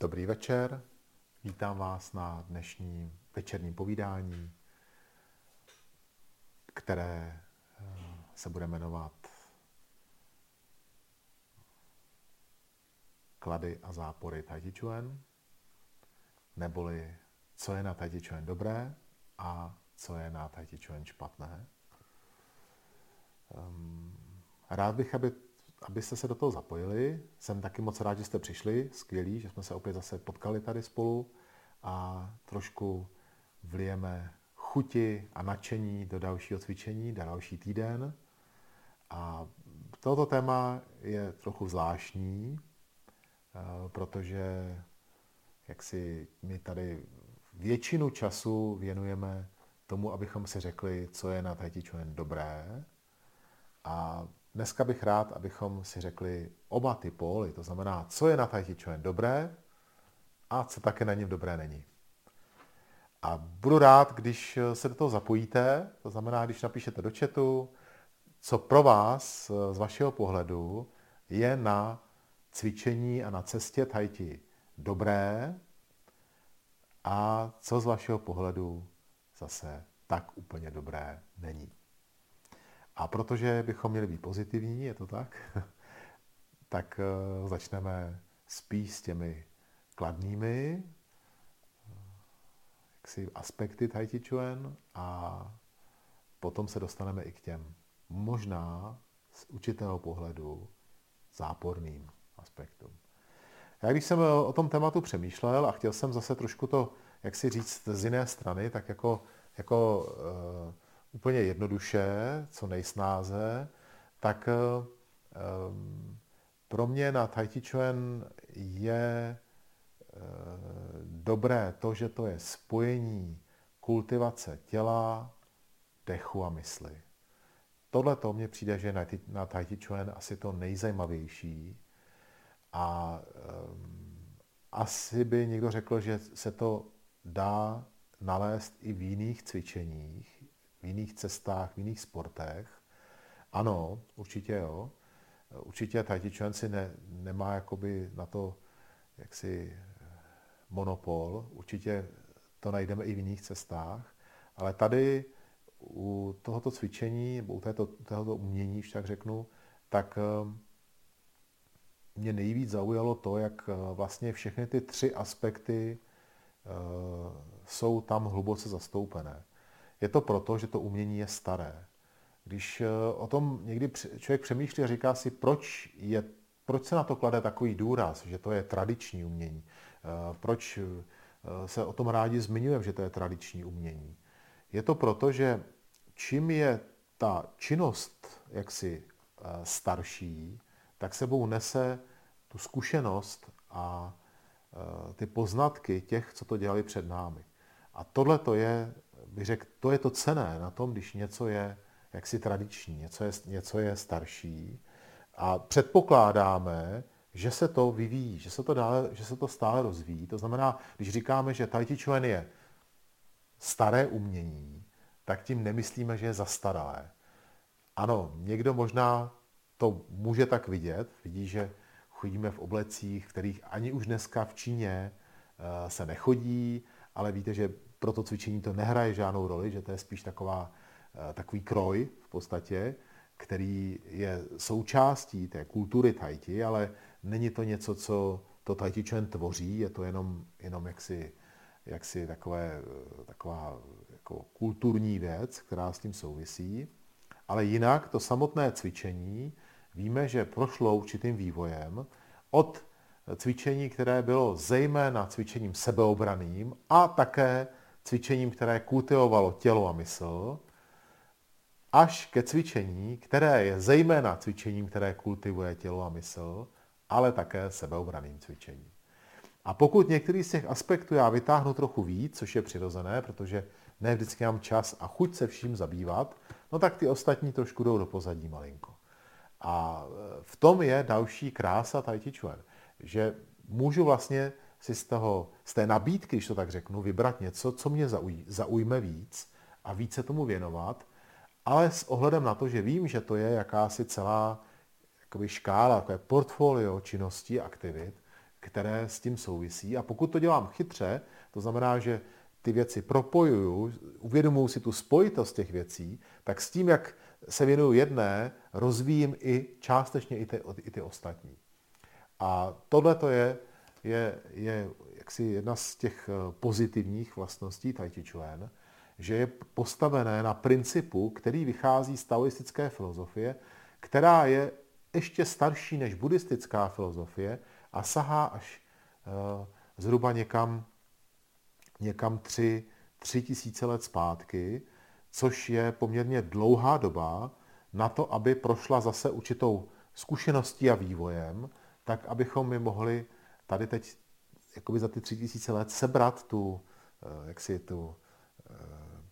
Dobrý večer, vítám vás na dnešním večerním povídání, které eh, se bude jmenovat Klady a zápory Tai neboli co je na Tai dobré a co je na Tai špatné. Ehm, rád bych, aby abyste se do toho zapojili. Jsem taky moc rád, že jste přišli. Skvělý, že jsme se opět zase potkali tady spolu a trošku vlijeme chuti a nadšení do dalšího cvičení, do další týden. A toto téma je trochu zvláštní, eh, protože jak si my tady většinu času věnujeme tomu, abychom si řekli, co je na Tai dobré. A Dneska bych rád, abychom si řekli oba ty póly, to znamená, co je na Tai Chi Chuan dobré a co také na něm dobré není. A budu rád, když se do toho zapojíte, to znamená, když napíšete do chatu, co pro vás z vašeho pohledu je na cvičení a na cestě Tai Chi dobré a co z vašeho pohledu zase tak úplně dobré není. A protože bychom měli být pozitivní, je to tak, tak eh, začneme spíš s těmi kladnými jaksi aspekty Tai Chi Chuan a potom se dostaneme i k těm možná z určitého pohledu záporným aspektům. Já když jsem o tom tématu přemýšlel a chtěl jsem zase trošku to, jak si říct, z jiné strany, tak jako, jako úplně jednoduše, co nejsnáze, tak um, pro mě na Tai Chi Chuan je uh, dobré to, že to je spojení kultivace těla, dechu a mysli. Tohle to mně přijde, že na Tai Chi Chuan asi to nejzajímavější. A um, asi by někdo řekl, že se to dá nalézt i v jiných cvičeních, v jiných cestách, v jiných sportech. Ano, určitě jo. Určitě Tai si ne, nemá jakoby na to jaksi monopol. Určitě to najdeme i v jiných cestách. Ale tady u tohoto cvičení, nebo u této, tohoto umění, však řeknu, tak eh, mě nejvíc zaujalo to, jak eh, vlastně všechny ty tři aspekty eh, jsou tam hluboce zastoupené. Je to proto, že to umění je staré. Když eh, o tom někdy člověk přemýšlí a říká si, proč, je, proč se na to klade takový důraz, že to je tradiční umění, eh, proč eh, se o tom rádi zmiňujeme, že to je tradiční umění. Je to proto, že čím je ta činnost jaksi starší, tak sebou nese tu zkušenost a ty poznatky těch, co to dělali před námi. A tohle to je bych řekl, to je to cené na tom, když něco je jaksi tradiční, něco je, něco je starší a předpokládáme, že se to vyvíjí, že se to, dále, že se to stále rozvíjí. To znamená, když říkáme, že Tai Chi Chuan je staré umění, tak tím nemyslíme, že je zastaralé. Ano, někdo možná to může tak vidět, vidí, že chodíme v oblecích, kterých ani už dneska v Číně eh, se nechodí, ale víte, že pro to cvičení to nehraje žádnou roli, že to je spíš taková, eh, takový kroj v podstatě, který je součástí té kultury Tai Chi, ale není to něco, co to Chi Chuan tvoří, je to jenom, jenom jaksi, jaksi takové, eh, taková jako kulturní věc, která s tím souvisí. Ale jinak to samotné cvičení víme, že prošlo určitým vývojem od cvičení, které bylo zejména cvičením sebeobraným a také cvičením, které kultivovalo tělo a mysl, až ke cvičení, které je zejména cvičením, které kultivuje tělo a mysl, ale také sebeobraným cvičením. A pokud některý z těch aspektů já vytáhnu trochu víc, což je přirozené, protože ne vždycky mám čas a chuť se vším zabývat, no tak ty ostatní trošku jdou do pozadí malinko. A v tom je další krása Tai Chi Chuan, že můžu vlastně si z, toho, z té nabídky, když to tak řeknu, vybrat něco, co mě zauj, zaujme víc a více tomu věnovat, ale s ohledem na to, že vím, že to je jakási celá jakoby škála, takové portfolio činností, aktivit, které s tím souvisí. A pokud to dělám chytře, to znamená, že ty věci propojuju, uvědomuji si tu spojitost těch věcí, tak s tím, jak se věnuju jedné, rozvíjím i částečně i ty, i ty ostatní. A tohle to je, je, je jaksi jedna z těch eh, pozitivních vlastností Tai Chi Chuan, že je postavené na principu, který vychází z taoistické filozofie, která je ještě starší než buddhistická filozofie a sahá až uh, zhruba někam, někam tři, tři tisíce let zpátky, což je poměrně dlouhá doba na to, aby prošla zase určitou zkušeností a vývojem, tak abychom my mohli tady teď jakoby za ty tři tisíce let sebrat tu, eh, jak si tu, eh,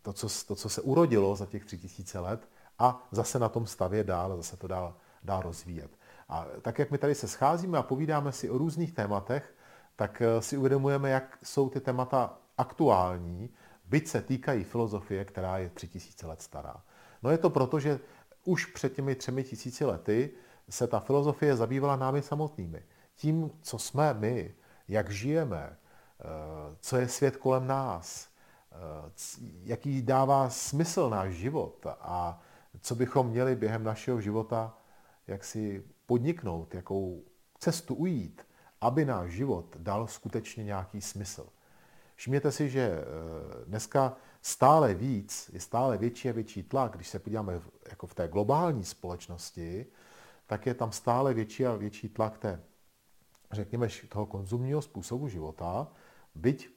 to co, to, co se urodilo za těch tři tisíce let a zase na tom stavě dál, zase to dál, dál rozvíjet. A tak, jak my tady se scházíme a povídáme si o různých tématech, tak eh, si uvědomujeme, jak jsou ty témata aktuální, byť se týkají filozofie, která je tři tisíce let stará. No je to proto, že už před těmi třemi tisíci lety se ta filozofie zabývala námi samotnými. Tím, co jsme my, jak žijeme, eh, co je svět kolem nás, eh, jaký dává smysl náš život a co bychom měli během našeho života jak si podniknout, jakou cestu ujít, aby náš život dal skutečně nějaký smysl. Všimněte si, že eh, dneska stále víc, je stále větší a větší tlak, když se podíváme jako v té globální společnosti, tak je tam stále větší a větší tlak té, řekněme, toho konzumního způsobu života, byť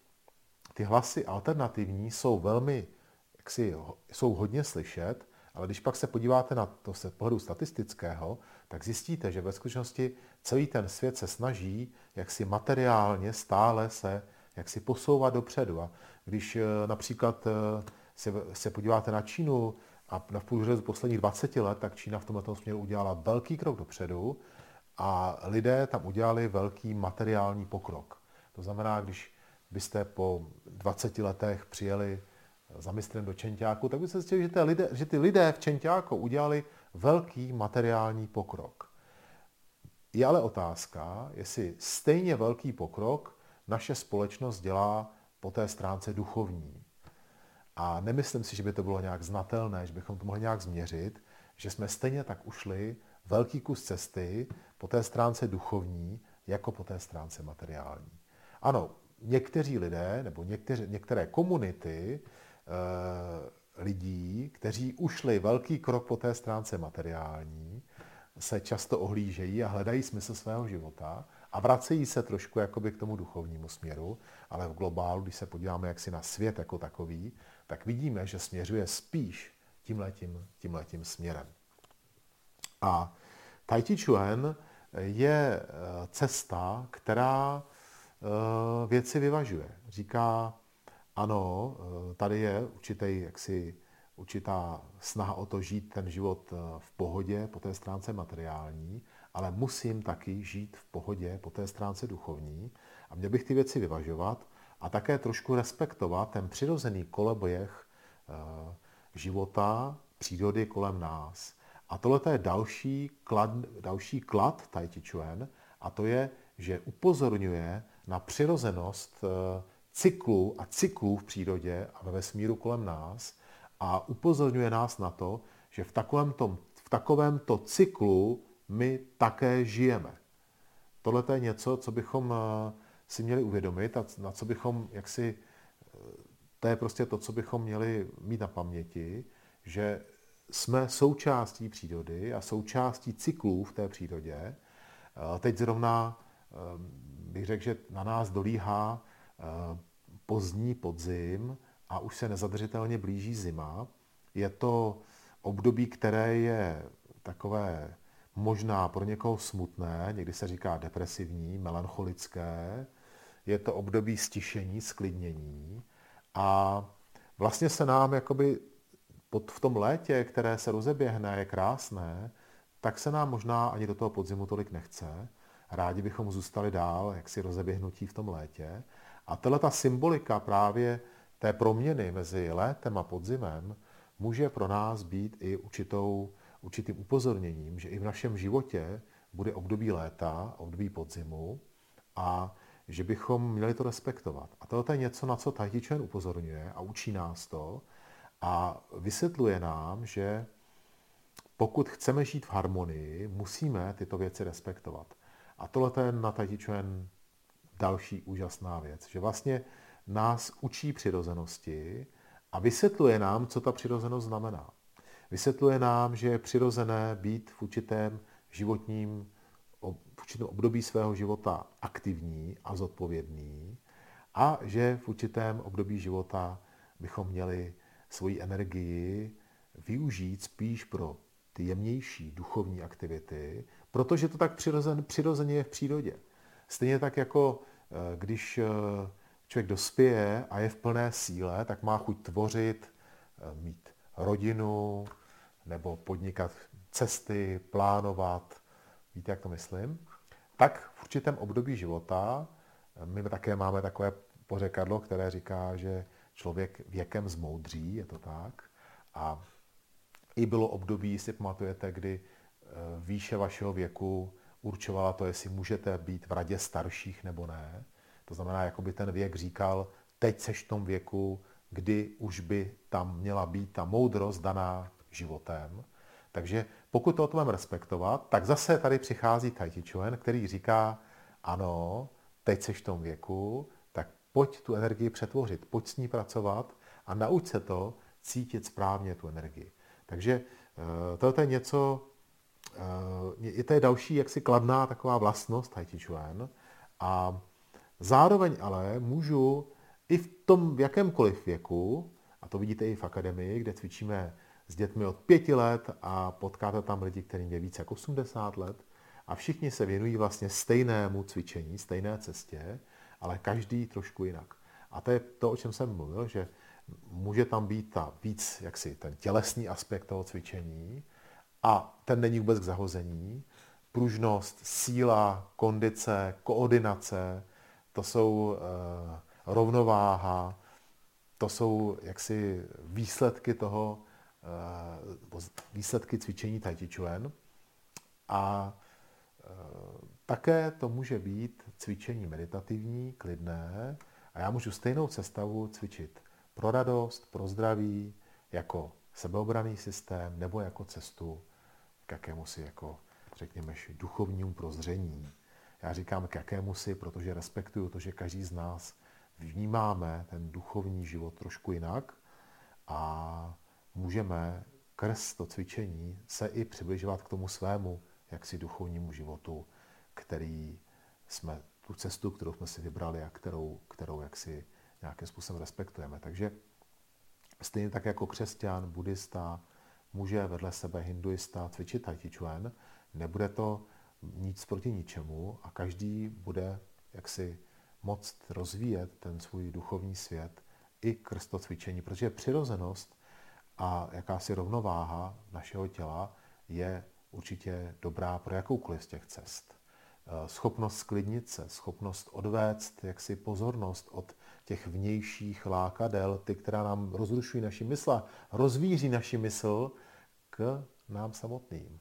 ty hlasy alternativní jsou velmi, jaksi, jsou hodně slyšet, ale když pak se podíváte na to z pohledu statistického, tak zjistíte, že ve skutečnosti celý ten svět se snaží jak si materiálně stále se jak si posouvat dopředu. A když eh, například eh, se, se podíváte na Čínu a na průřezu posledních 20 let, tak Čína v tomto směru udělala velký krok dopředu a lidé tam udělali velký materiální pokrok. To znamená, když byste po 20 letech přijeli za mistrem do Čenťáku, tak byste zjistili, že, že ty lidé v Čenťáku udělali velký materiální pokrok. Je ale otázka, jestli stejně velký pokrok naše společnost dělá po té stránce duchovní. A nemyslím si, že by to bylo nějak znatelné, že bychom to mohli nějak změřit, že jsme stejně tak ušli velký kus cesty po té stránce duchovní, jako po té stránce materiální. Ano, někteří lidé nebo někteři, některé komunity e, lidí, kteří ušli velký krok po té stránce materiální, se často ohlížejí a hledají smysl svého života a vracejí se trošku jakoby k tomu duchovnímu směru, ale v globálu, když se podíváme jaksi na svět jako takový, tak vidíme, že směřuje spíš tímhletím, tímhletím směrem. A Tai Chi Chuan je eh, cesta, která eh, věci vyvažuje. Říká, ano, eh, tady je určitý, jaksi, určitá snaha o to žít ten život v pohodě po té stránce materiální, ale musím taky žít v pohodě po té stránce duchovní a měl bych ty věci vyvažovat a také trošku respektovat ten přirozený koleběh eh, života, přírody kolem nás. A tohle je další klad, další klad Tai Chi Chuan, a to je, že upozorňuje na přirozenost eh, cyklu a cyklů v přírodě a ve vesmíru kolem nás a upozorňuje nás na to, že v takovém tom, v takovémto cyklu my také žijeme. Tohle je něco, co bychom eh, si měli uvědomit a na co bychom jaksi, eh, to je prostě to, co bychom měli mít na paměti, že jsme součástí přírody a součástí cyklů v té přírodě. Eh, teď zrovna bych řekl, že na nás dolíhá pozdní podzim a už se nezadržitelně blíží zima. Je to období, které je takové možná pro někoho smutné, někdy se říká depresivní, melancholické. Je to období stišení, sklidnění a vlastně se nám jakoby pod, v tom létě, které se rozeběhne, je krásné, tak se nám možná ani do toho podzimu tolik nechce. Rádi bychom zůstali dál, jak si rozeběhnutí v tom létě. A tahle ta symbolika právě té proměny mezi létem a podzimem může pro nás být i určitou určitým upozorněním, že i v našem životě bude období léta, období podzimu a že bychom měli to respektovat. A to je něco, na co Tai upozorňuje a učí nás to a vysvětluje nám, že pokud chceme žít v harmonii, musíme tyto věci respektovat. A tohle je na Tai další úžasná věc, že vlastně nás učí přirozenosti a vysvětluje nám, co ta přirozenost znamená. Vysvětluje nám, že je přirozené být v určitém životním v určitém období svého života aktivní a zodpovědný a že v určitém období života bychom měli svoji energii využít spíš pro ty jemnější duchovní aktivity, protože to tak přirozen, přirozeně je v přírodě. Stejně tak jako eh, když eh, člověk dospěje a je v plné síle, tak má chuť tvořit, eh, mít rodinu nebo podnikat cesty, plánovat. Víte, jak to myslím? Tak v určitém období života my také máme takové pořekadlo, které říká, že člověk věkem zmoudří, je to tak. A i bylo období, si pamatujete, kdy eh, výše vašeho věku určovala to, jestli můžete být v radě starších nebo ne. To znamená, jako by ten věk říkal, teď seš v tom věku, kdy už by tam měla být ta moudrost daná životem. Takže pokud to budeme respektovat, tak zase tady přichází Tai Chi Chuan, který říká, ano, teď seš v tom věku, pojď tu energii přetvořit, pojď s ní pracovat a nauč se to cítit správně tu energii. Takže eh, to je něco, eh, je to je další jaksi kladná taková vlastnost Tai Chi Chuan a zároveň ale můžu i v tom v jakémkoliv věku, a to vidíte i v akademii, kde cvičíme s dětmi od pěti let a potkáte tam lidi, kterým je více jak 80 let a všichni se věnují vlastně stejnému cvičení, stejné cestě, ale každý trošku jinak. A to je to, o čem jsem mluvil, že může tam být ta víc, jaksi ten tělesný aspekt toho cvičení a ten není vůbec k zahození. Pružnost, síla, kondice, koordinace, to jsou e, rovnováha, to jsou jaksi výsledky toho, e, výsledky cvičení Tai Chi Chuan. A také to může být cvičení meditativní, klidné, a já můžu stejnou cestavu cvičit pro radost, pro zdraví, jako sebeobraný systém nebo jako cestu k jakému si jako, řekněme, duchovnímu prozření. Já říkám k jakému si, protože respektuju to, že každý z nás vnímáme ten duchovní život trošku jinak a můžeme krz to cvičení se i přibližovat k tomu svému jaksi duchovnímu životu, který jsme, tu cestu, kterou jsme si vybrali a kterou, kterou jaksi nějakým způsobem respektujeme. Takže stejně tak jako křesťan, buddhista, může vedle sebe hinduista cvičit tai chuan, nebude to nic proti ničemu a každý bude jaksi moct rozvíjet ten svůj duchovní svět i krz to cvičení, protože přirozenost a jakási rovnováha našeho těla je určitě dobrá pro jakoukoliv z těch cest. Eh, schopnost sklidnit se, schopnost odvést jaksi pozornost od těch vnějších lákadel, ty, která nám rozrušují naši mysl, rozvíří naši mysl k nám samotným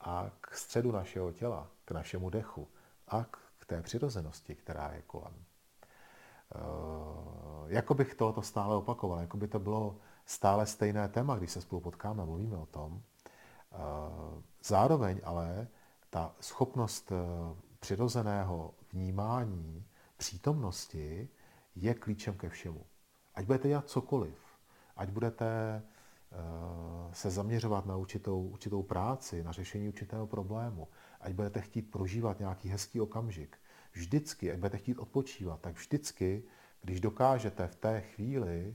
a k středu našeho těla, k našemu dechu a k té přirozenosti, která je kolem. Eh, jako bych tohoto stále opakoval, jako by to bylo stále stejné téma, když se spolu potkáme mluvíme o tom. Eh, zároveň ale ta schopnost eh, přirozeného vnímání, přítomnosti je klíčem ke všemu. Ať budete dělat cokoliv, ať budete eh, se zaměřovat na určitou, určitou práci, na řešení určitého problému, ať budete chtít prožívat nějaký hezký okamžik, vždycky, ať budete chtít odpočívat, tak vždycky, když dokážete v té chvíli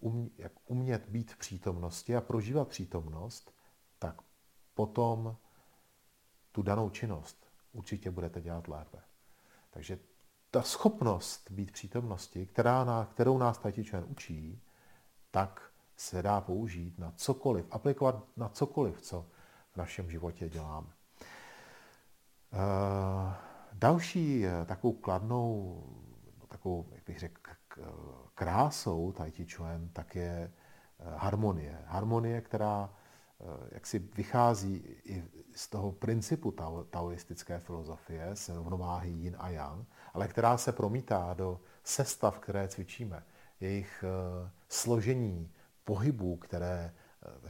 um, jak umět být v přítomnosti a prožívat přítomnost, tak potom tu danou činnost určitě budete dělat lépe. Takže ta schopnost být přítomnosti, která na, kterou nás Tai učí, tak se dá použít na cokoliv, aplikovat na cokoliv, co v našem životě děláme. Uh, další eh, takovou kladnou, takovou, jak bych řekl, krásou Tai tak je eh, harmonie. Harmonie, která Eh, jak si vychází i z toho principu taoistické filozofie, se rovnováhy yin a yang, ale která se promítá do sestav, které cvičíme, jejich uh, složení pohybů, které,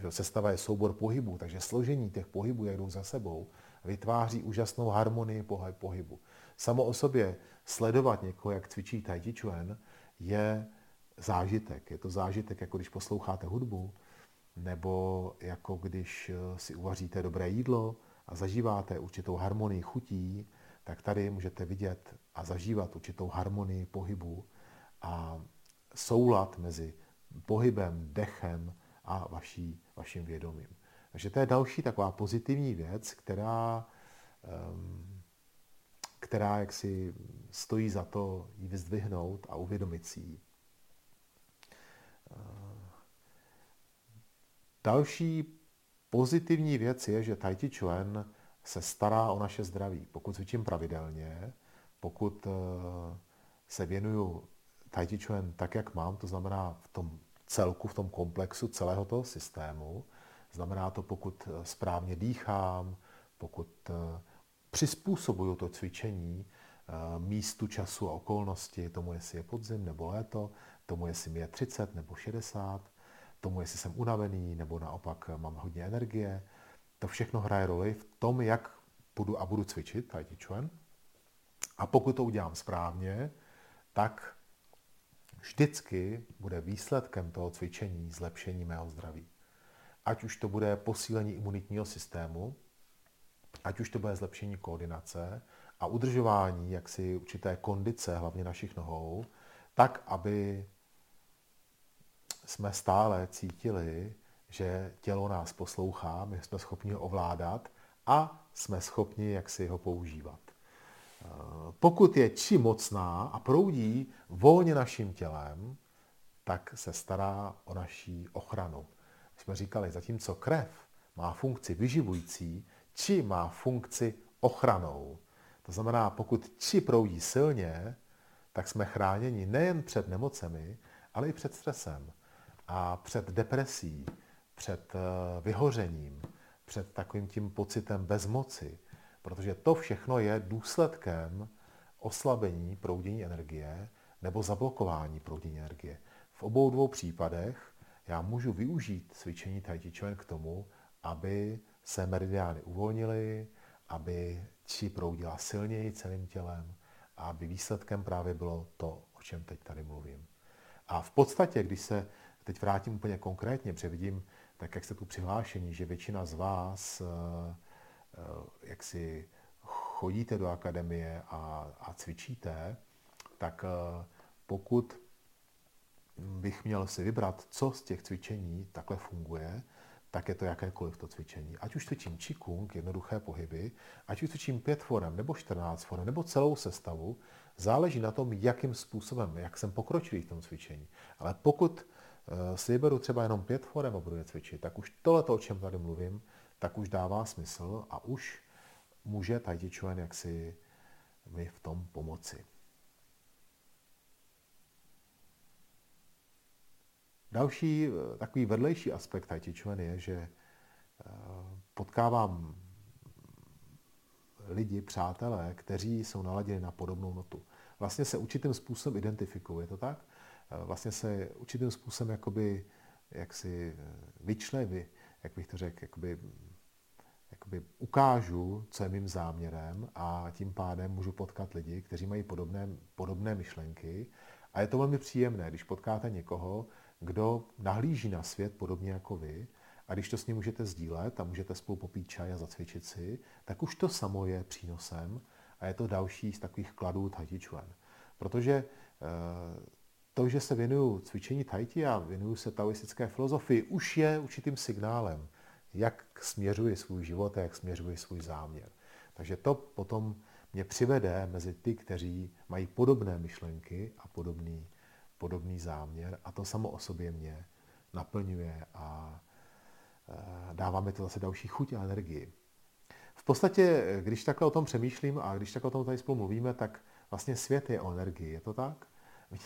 uh, sestava je soubor pohybů, takže složení těch pohybů, jak jdou za sebou, vytváří úžasnou harmonii pohybu. Samo o sobě sledovat někoho, jak cvičí Tai Chi Chuan, je zážitek. Je to zážitek, jako když posloucháte hudbu, nebo jako když eh, si uvaříte dobré jídlo a zažíváte určitou harmonii chutí, tak tady můžete vidět a zažívat určitou harmonii pohybu a soulad mezi pohybem, dechem a vaší, vaším vědomím. Takže to je další taková pozitivní věc, která, ehm, která jaksi stojí za to ji vyzdvihnout a uvědomit si ji. Další pozitivní věc je, že Tai Chi Chuan se stará o naše zdraví. Pokud cvičím pravidelně, pokud eh, se věnuju Tai Chi Chuan tak, jak mám, to znamená v tom celku, v tom komplexu celého toho systému, znamená to, pokud eh, správně dýchám, pokud eh, přizpůsobuju to cvičení místu, času a okolnosti, tomu, jestli je podzim nebo léto, tomu, jestli mi je 30 nebo 60, tomu, jestli jsem unavený nebo naopak mám hodně energie. To všechno hraje roli v tom, jak budu a budu cvičit Tai Chi Chuan. A pokud to udělám správně, tak vždycky bude výsledkem toho cvičení zlepšení mého zdraví. Ať už to bude posílení imunitního systému, ať už to bude zlepšení koordinace a udržování jaksi určité kondice, hlavně našich nohou, tak, aby jsme stále cítili, že tělo nás poslouchá, my jsme schopni ho ovládat a jsme schopni jak si ho používat. Eh, pokud je či mocná a proudí volně naším tělem, tak se stará o naší ochranu. My jsme říkali, zatímco krev má funkci vyživující, či má funkci ochranou. To znamená, pokud či proudí silně, tak jsme chráněni nejen před nemocemi, ale i před stresem a před depresí, před eh, vyhořením, před takovým tím pocitem bezmoci, protože to všechno je důsledkem oslabení proudění energie nebo zablokování proudění energie. V obou dvou případech já můžu využít cvičení Tai Chi Chuan k tomu, aby se meridiány uvolnily, aby či proudila silněji celým tělem a aby výsledkem právě bylo to, o čem teď tady mluvím. A v podstatě, když se teď vrátím úplně konkrétně, protože vidím, tak jak jste tu přihlášení, že většina z vás eh, eh, jak si chodíte do akademie a, a cvičíte, tak eh, pokud bych měl si vybrat, co z těch cvičení takhle funguje, tak je to jakékoliv to cvičení. Ať už cvičím Qigong, jednoduché pohyby, ať už cvičím pět forem, nebo 14 forem, nebo celou sestavu, záleží na tom, jakým způsobem, jak jsem pokročilý v tom cvičení. Ale pokud si vyberu třeba jenom pět forem a budu je cvičit, tak už tohle, o čem tady mluvím, tak už dává smysl a už může Tai Chi Chuan jaksi mi v tom pomoci. Další eh, takový vedlejší aspekt Tai Chi Chuan je, že eh, potkávám lidi, přátelé, kteří jsou naladěni na podobnou notu. Vlastně se určitým způsobem identifikují, je to tak? Vlastně se určitým způsobem jakoby, jak si eh, vyčlevy, jak bych to řekl, jakoby, jakoby ukážu, co je mým záměrem a tím pádem můžu potkat lidi, kteří mají podobné, podobné myšlenky. A je to velmi příjemné, když potkáte někoho, kdo nahlíží na svět podobně jako vy, a když to s ním můžete sdílet a můžete spolu popít čaj a zacvičit si, tak už to samo je přínosem a je to další z takových kladů Chuan. Protože e, to, že se věnuju cvičení tajti a věnuju se taoistické filozofii, už je určitým signálem, jak směřuji svůj život a jak směřuji svůj záměr. Takže to potom mě přivede mezi ty, kteří mají podobné myšlenky a podobný, podobný záměr a to samo o sobě mě naplňuje a dává mi to zase další chuť a energii. V podstatě, když takhle o tom přemýšlím a když takhle o tom tady spolu mluvíme, tak vlastně svět je o energii, je to tak?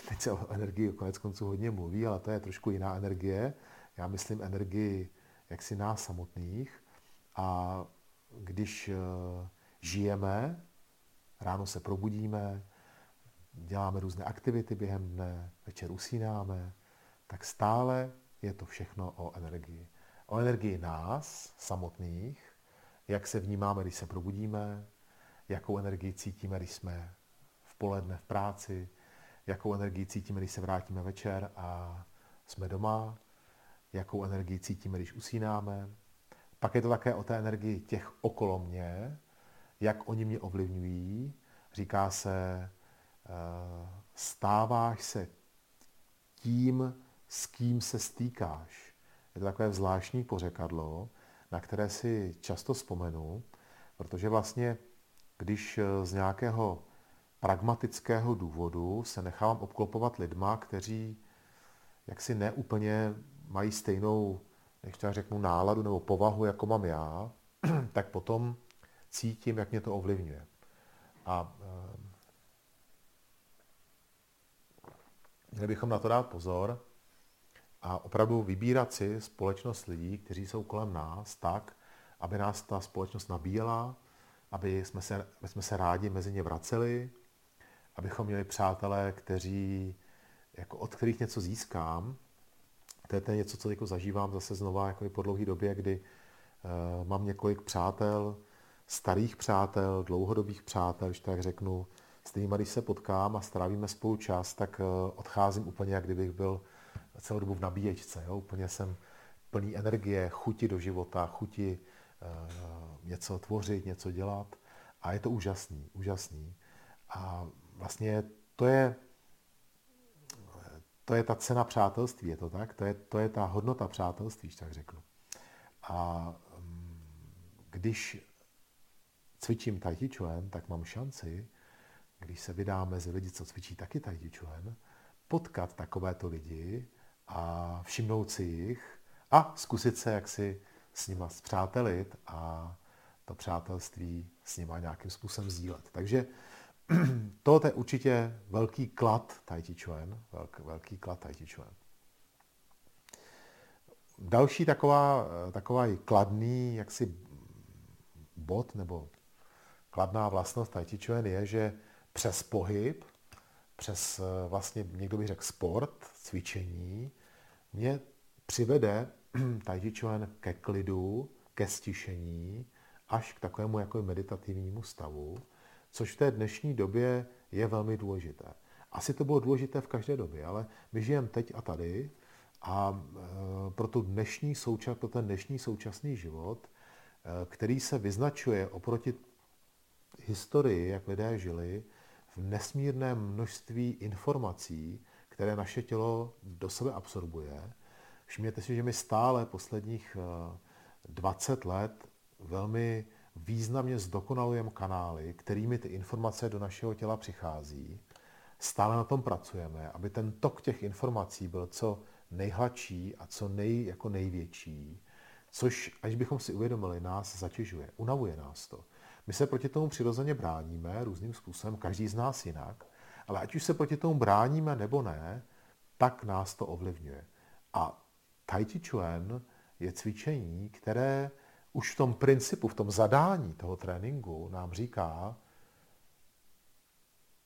Teď se o energii konec konců hodně mluví, ale to je trošku jiná energie. Já myslím energii jaksi nás samotných. A když eh, žijeme, ráno se probudíme, děláme různé aktivity během dne, večer usínáme, tak stále je to všechno o energii. O energii nás samotných, jak se vnímáme, když se probudíme, jakou energii cítíme, když jsme v poledne v práci, jakou energii cítíme, když se vrátíme večer a jsme doma, jakou energii cítíme, když usínáme. Pak je to také o té energii těch okolo mě, jak oni mě ovlivňují. Říká se, eh, stáváš se tím, s kým se stýkáš. Je to takové zvláštní pořekadlo, na které si často vzpomenu, protože vlastně, když z nějakého pragmatického důvodu se nechávám obklopovat lidma, kteří jaksi neúplně mají stejnou, než tak řeknu, náladu nebo povahu, jako mám já, tak potom cítím, jak mě to ovlivňuje. A e, měli bychom na to dát pozor a opravdu vybírat si společnost lidí, kteří jsou kolem nás tak, aby nás ta společnost nabíjela, aby jsme se, aby jsme se rádi mezi ně vraceli, abychom měli přátelé, kteří, jako od kterých něco získám. To je to něco, co jako zažívám zase znova jako po dlouhé době, kdy uh, mám několik přátel, starých přátel, dlouhodobých přátel, když tak řeknu, s kterými, když se potkám a strávíme spolu čas, tak uh, odcházím úplně, jak kdybych byl celou dobu v nabíječce. Jo? Úplně jsem plný energie, chuti do života, chuti uh, něco tvořit, něco dělat. A je to úžasný, úžasný. A vlastně to je, to je ta cena přátelství, je to tak? To je, to je ta hodnota přátelství, tak řeknu. A mm, když cvičím Tai tak mám šanci, když se vydám mezi lidi, co cvičí taky Tai potkat takovéto lidi a všimnout si jich a zkusit se jaksi s nima zpřátelit a to přátelství s nima nějakým způsobem sdílet. Takže to je určitě velký klad Tai Chi Chuan, velký, velký klad Tai Chi Chuan. Další taková, taková kladný jaksi bod nebo kladná vlastnost Tai Chi Chuan je, že přes pohyb, přes vlastně někdo by řekl sport, cvičení, mě přivede Tai Chi Chuan ke klidu, ke stišení, až k takovému jako meditativnímu stavu, což v té dnešní době je velmi důležité. Asi to bylo důležité v každé době, ale my žijeme teď a tady a e, pro, tu dnešní součas, pro ten dnešní současný život, e, který se vyznačuje oproti historii, jak lidé žili, v nesmírném množství informací, které naše tělo do sebe absorbuje. Všimněte si, že my stále posledních 20 e, let velmi významně zdokonalujeme kanály, kterými ty informace do našeho těla přichází. Stále na tom pracujeme, aby ten tok těch informací byl co nejhladší a co nej, jako největší, což, až bychom si uvědomili, nás zatěžuje, unavuje nás to. My se proti tomu přirozeně bráníme různým způsobem, každý z nás jinak, ale ať už se proti tomu bráníme nebo ne, tak nás to ovlivňuje. A Tai Chi Chuan je cvičení, které už v tom principu, v tom zadání toho tréninku nám říká,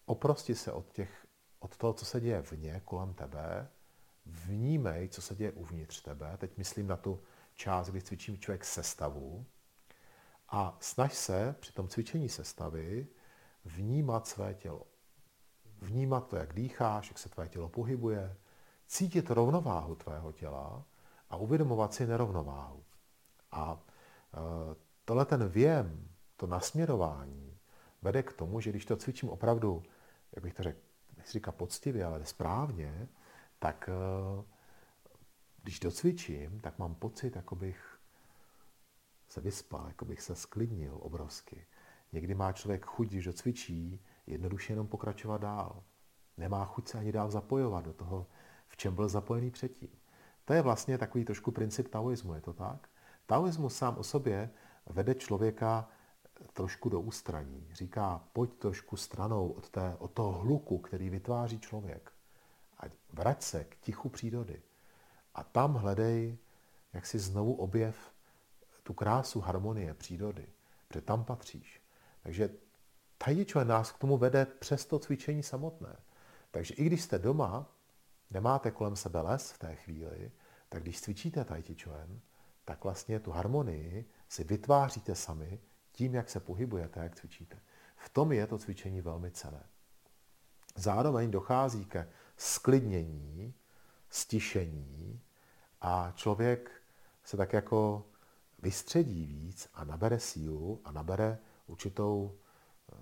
oprosti se od, těch, od toho, co se děje vně, kolem tebe, vnímej, co se děje uvnitř tebe. Teď myslím na tu část, kdy cvičím člověk sestavu. A snaž se při tom cvičení sestavy vnímat své tělo. Vnímat to, jak dýcháš, jak se tvé tělo pohybuje, cítit rovnováhu tvého těla a uvědomovat si nerovnováhu. A tohle ten věm, to nasměrování, vede k tomu, že když to cvičím opravdu, jak bych to řekl, nechci říkat poctivě, ale správně, tak eh, když docvičím, tak mám pocit, jako bych se vyspal, jako bych se sklidnil obrovsky. Někdy má člověk chuť, když docvičí, jednoduše jenom pokračovat dál. Nemá chuť se ani dál zapojovat do toho, v čem byl zapojený předtím. To je vlastně takový trošku princip taoismu, je to tak? Taoismus sám o sobě vede člověka trošku do ústraní. Říká, pojď trošku stranou od, té, od toho hluku, který vytváří člověk. A vrať se k tichu přírody. A tam hledej, jak si znovu objev tu krásu harmonie přírody, protože tam patříš. Takže Chi nás k tomu vede přes to cvičení samotné. Takže i když jste doma, nemáte kolem sebe les v té chvíli, tak když cvičíte Tai tak vlastně tu harmonii si vytváříte sami tím, jak se pohybujete, jak cvičíte. V tom je to cvičení velmi cené. Zároveň dochází ke sklidnění, stišení a člověk se tak jako vystředí víc a nabere sílu a nabere určitou eh,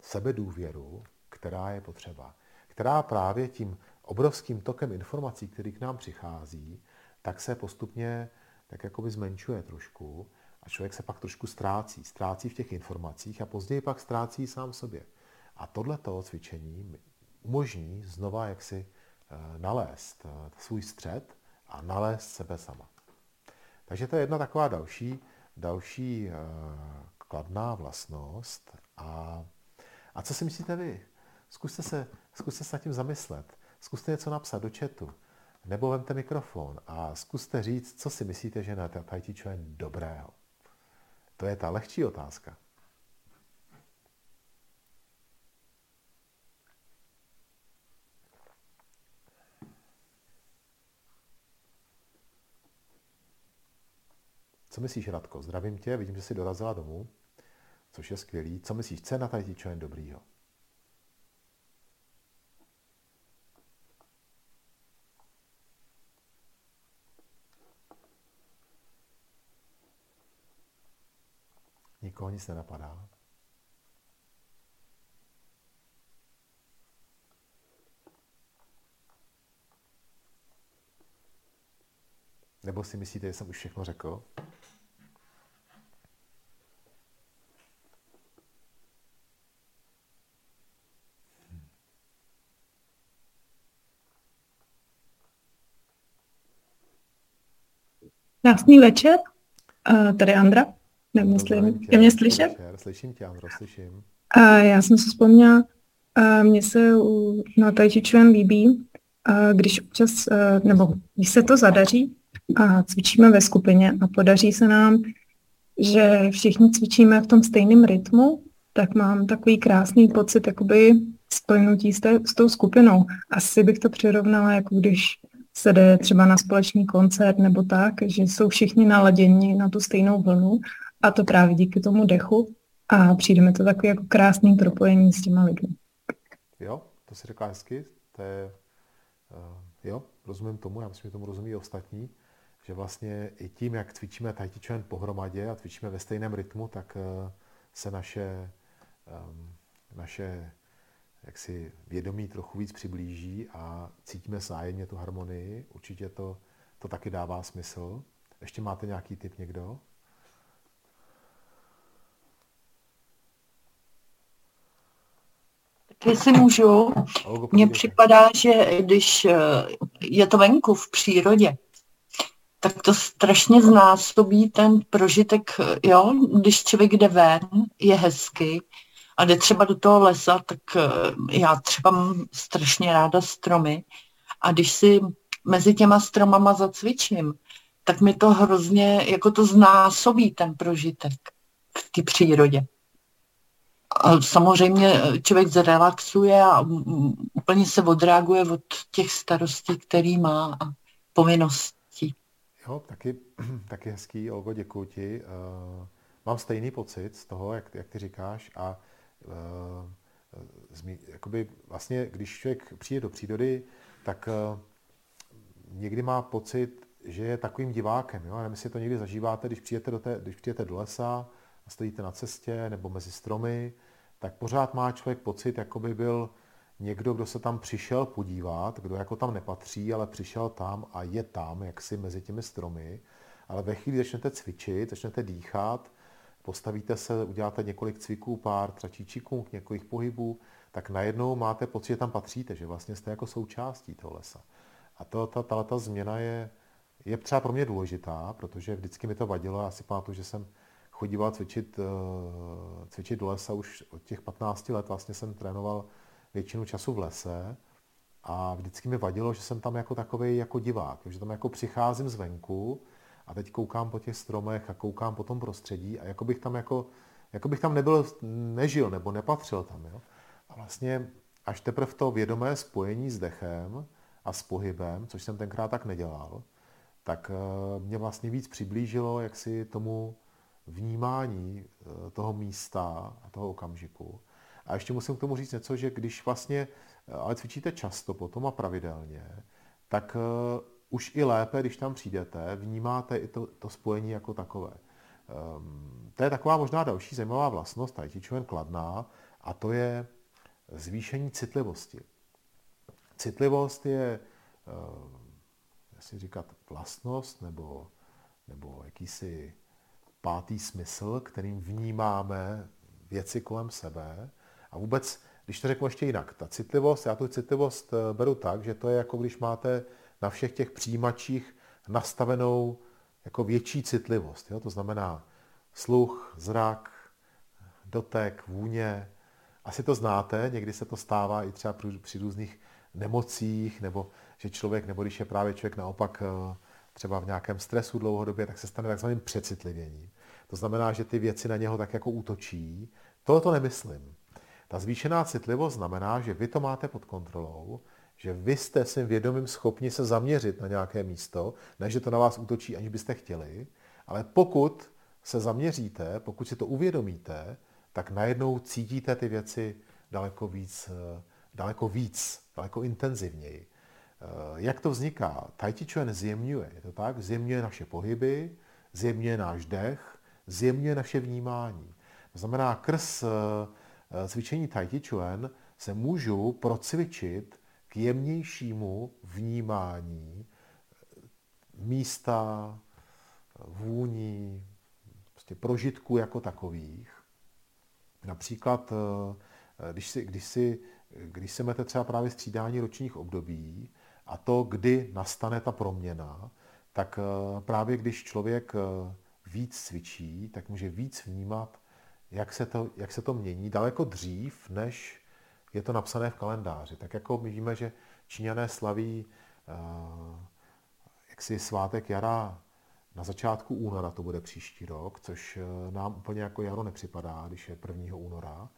sebedůvěru, která je potřeba. Která právě tím obrovským tokem informací, který k nám přichází, tak se postupně tak jakoby zmenšuje trošku a člověk se pak trošku ztrácí. Ztrácí v těch informacích a později pak ztrácí sám sobě. A tohleto cvičení umožní znova jaksi eh, nalézt eh, svůj střed a nalézt sebe sama. Takže to je jedna taková další, další uh, kladná vlastnost. A, a co si myslíte vy? Zkuste se, zkuste se nad tím zamyslet. Zkuste něco napsat do chatu. Nebo vemte mikrofon a zkuste říct, co si myslíte, že na Tai Chi je dobrého. To je ta lehčí otázka. Co myslíš, Radko? Zdravím tě, vidím, že jsi dorazila domů, což je skvělý. Co myslíš, co je na tady jen dobrýho? Nikoho nic nenapadá. Nebo si myslíte, že jsem už všechno řekl? Krásný večer, uh, tady Andra, nemyslím, je mě slyšet? Slyším tě, Andro, slyším. Uh, já jsem se vzpomněla, uh, mně se u, na Tai Chi líbí, uh, když občas, uh, nebo když se to zadaří a cvičíme ve skupině a podaří se nám, že všichni cvičíme v tom stejném rytmu, tak mám takový krásný pocit jakoby spojnutí s, té, s tou skupinou. Asi bych to přirovnala, jako když se jde třeba na společný koncert nebo tak, že jsou všichni naladěni na tu stejnou vlnu a to právě díky tomu dechu a přijde mi to takový jako krásný propojení s těma lidmi. Jo, to si řekla hezky, to je, uh, jo, rozumím tomu, já myslím, že tomu rozumí ostatní, že vlastně i tím, jak cvičíme Tai Chuan pohromadě a cvičíme ve stejném rytmu, tak uh, se naše, um, naše jaksi vědomí trochu víc přiblíží a cítíme zájemně tu harmonii. Určitě to, to taky dává smysl. Ještě máte nějaký tip někdo? Jestli můžu, mně připadá, že když eh, je to venku v přírodě, tak to strašně znásobí ten prožitek, jo, když člověk jde ven, je hezky, a jde třeba do toho lesa, tak eh, já třeba mám strašně ráda stromy. A když si mezi těma stromama zacvičím, tak mi to hrozně, jako to znásobí ten prožitek v té přírodě. Samozřejmě eh, člověk zrelaxuje a úplně se odreaguje od těch starostí, který má a povinností. Jo, taky, taky hezký, Olgo, děkuji ti. Uh, mám stejný pocit z toho, jak, jak ty říkáš a uh, jakoby vlastně, když člověk přijde do přírody, tak někdy má pocit, že je takovým divákem. Jo? nevím, jestli to někdy zažíváte, když přijete, do té, když přijete do lesa a stojíte na cestě nebo mezi stromy, tak pořád má člověk pocit, jako by byl někdo, kdo se tam přišel podívat, kdo jako tam nepatří, ale přišel tam a je tam, jaksi mezi těmi stromy. Ale ve chvíli, začnete cvičit, začnete dýchat, postavíte se, uděláte několik cviků, pár tračíčiků, několik pohybů, tak najednou máte pocit, že tam patříte, že vlastně jste jako součástí toho lesa. A to, ta, ta, ta změna je, je třeba pro mě důležitá, protože vždycky mi to vadilo. Já si pamatuju, že jsem chodíval cvičit, eh, cvičit do lesa už od těch 15 let. Vlastně jsem trénoval většinu času v lese a vždycky mi vadilo, že jsem tam jako takový jako divák, že tam jako přicházím zvenku a teď koukám po těch stromech a koukám po tom prostředí a jako bych tam jako, jako bych tam nebyl, nežil nebo nepatřil tam. Jo? A vlastně až teprve to vědomé spojení s dechem a s pohybem, což jsem tenkrát tak nedělal, tak eh, mě vlastně víc přiblížilo jaksi tomu vnímání eh, toho místa a toho okamžiku. A ještě musím k tomu říct něco, že když vlastně, eh, ale cvičíte často potom a pravidelně, tak už i lépe, když tam přijdete, vnímáte i to, to spojení jako takové. Um, to je taková možná další zajímavá vlastnost Chi Chuan kladná a to je zvýšení citlivosti. Citlivost je, uh, jestli říkat, vlastnost nebo, nebo jakýsi pátý smysl, kterým vnímáme věci kolem sebe. A vůbec, když to řeknu ještě jinak, ta citlivost, já tu citlivost eh, beru tak, že to je jako když máte na všech těch přijímačích nastavenou jako větší citlivost. Jo? To znamená sluch, zrak, dotek, vůně. Asi to znáte, někdy se to stává i třeba při různých nemocích, nebo že člověk, nebo když je právě člověk naopak eh, třeba v nějakém stresu dlouhodobě, tak se stane takzvaným přecitlivěním. To znamená, že ty věci na něho tak jako útočí. Tohle to nemyslím. Ta zvýšená citlivost znamená, že vy to máte pod kontrolou, že vy jste svým vědomím schopni se zaměřit na nějaké místo, ne že to na vás útočí, aniž byste chtěli, ale pokud se zaměříte, pokud si to uvědomíte, tak najednou cítíte ty věci daleko víc, daleko víc, daleko intenzivněji. Jak to vzniká? Tai Chi Chuan zjemňuje, je to tak? Zjemňuje naše pohyby, zjemňuje náš dech, zjemňuje naše vnímání. To znamená, krz eh, cvičení Tai Chi Chuan se můžu procvičit k jemnějšímu vnímání místa, vůní, prostě prožitků jako takových. Například, eh, když si, když si, když si máte třeba právě střídání ročních období a to, kdy nastane ta proměna, tak eh, právě když člověk eh, víc cvičí, tak může víc vnímat, jak se to, jak se to mění daleko dřív, než je to napsané v kalendáři. Tak jako my víme, že Číňané slaví uh, jaksi svátek jara na začátku února, to bude příští rok, což eh, nám úplně jako jaro nepřipadá, když je 1. února.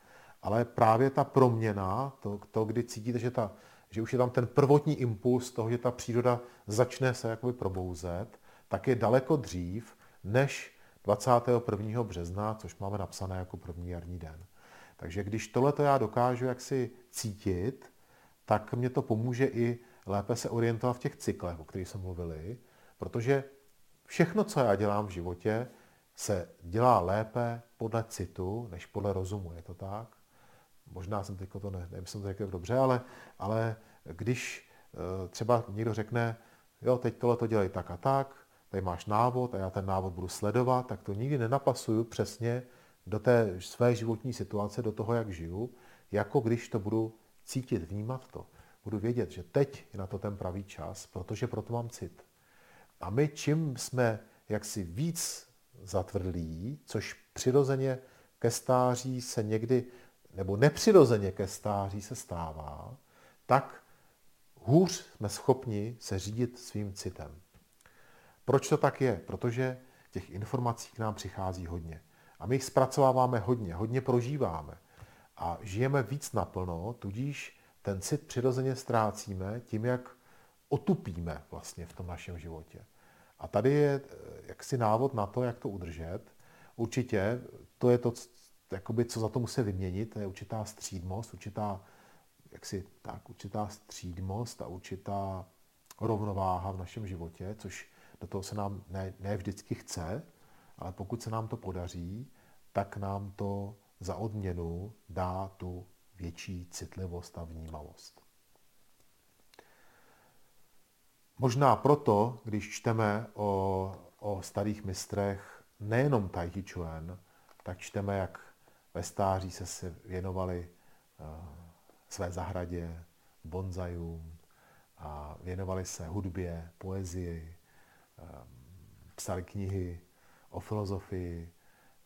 Ale právě ta proměna, to, to kdy cítíte, že, ta, že už je tam ten prvotní impuls toho, že ta příroda začne se jakoby probouzet, tak je daleko dřív, než 21. března, což máme napsané jako první jarní den. Takže když tohle já dokážu jaksi cítit, tak mě to pomůže i lépe se orientovat v těch cyklech, o kterých jsme mluvili, protože všechno, co já dělám v životě, se dělá lépe podle citu, než podle rozumu. Je to tak? Možná jsem teď to ne, nevím, jsem to řekl dobře, ale, ale když eh, třeba někdo řekne, jo, teď tohle to dělej tak a tak, tady máš návod a já ten návod budu sledovat, tak to nikdy nenapasuju přesně do té své životní situace, do toho, jak žiju, jako když to budu cítit, vnímat to. Budu vědět, že teď je na to ten pravý čas, protože proto mám cit. A my čím jsme jaksi víc zatvrdlí, což přirozeně ke stáří se někdy, nebo nepřirozeně ke stáří se stává, tak hůř jsme schopni se řídit svým citem. Proč to tak je? Protože těch informací k nám přichází hodně. A my jich zpracováváme hodně, hodně prožíváme. A žijeme víc naplno, tudíž ten cit přirozeně ztrácíme tím, jak otupíme vlastně v tom našem životě. A tady je eh, jaksi návod na to, jak to udržet. Určitě to je to, jakoby, co za to musí vyměnit, to je určitá střídmost, určitá, jaksi, tak, určitá střídmost a určitá rovnováha v našem životě, což do toho se nám ne, ne vždycky chce, ale pokud se nám to podaří, tak nám to za odměnu dá tu větší citlivost a vnímavost. Možná proto, když čteme o, o starých mistrech, nejenom Tai Chi Chuan, tak čteme, jak ve stáří se, se věnovali uh, své zahradě, bonzajům a věnovali se hudbě, poezii, Ehm, psali knihy o filozofii,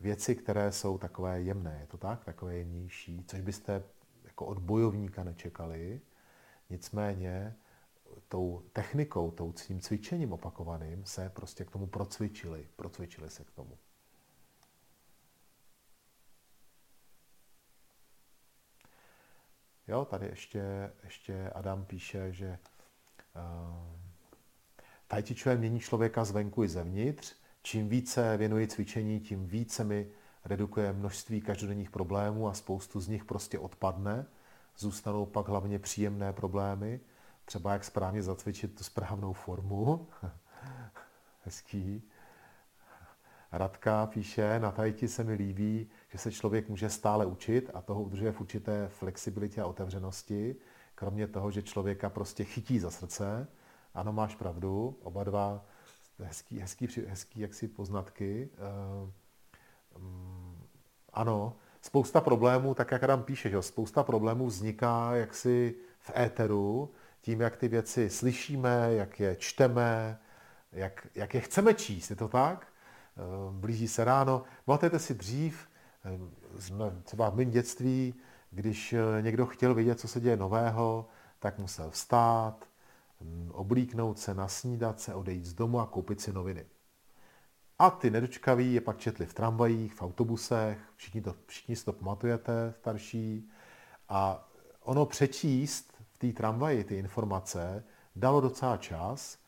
věci, které jsou takové jemné, je to tak, takové jemnější, což byste jako od bojovníka nečekali. Nicméně tou technikou, tou tím cvičením opakovaným se prostě k tomu procvičili, procvičili se k tomu. Jo, tady ještě, ještě Adam píše, že uh, Tai Chi mění člověka zvenku i zevnitř. Čím více věnuji cvičení, tím více mi redukuje množství každodenních problémů a spoustu z nich prostě odpadne. Zůstanou pak hlavně příjemné problémy, třeba jak správně zacvičit tu správnou formu. Hezký. Radka píše, na tajti se mi líbí, že se člověk může stále učit a toho udržuje v určité flexibilitě a otevřenosti, kromě toho, že člověka prostě chytí za srdce. Ano, máš pravdu, oba dva hezký, hezký, hezký jaksi poznatky. Um, ano, spousta problémů, tak jak Adam píše, že spousta problémů vzniká jaksi v éteru, tím, jak ty věci slyšíme, jak je čteme, jak, jak je chceme číst, je to tak? Ehm, blíží se ráno. Pamatujete si dřív, ehm, třeba v mém dětství, když eh, někdo chtěl vědět, co se děje nového, tak musel vstát, oblíknout se, nasnídat se, odejít z domu a koupit si noviny. A ty nedočkaví je pak četli v tramvajích, v autobusech, všichni, to, všichni si to pamatujete, starší. A ono přečíst v té tramvaji ty informace dalo docela čas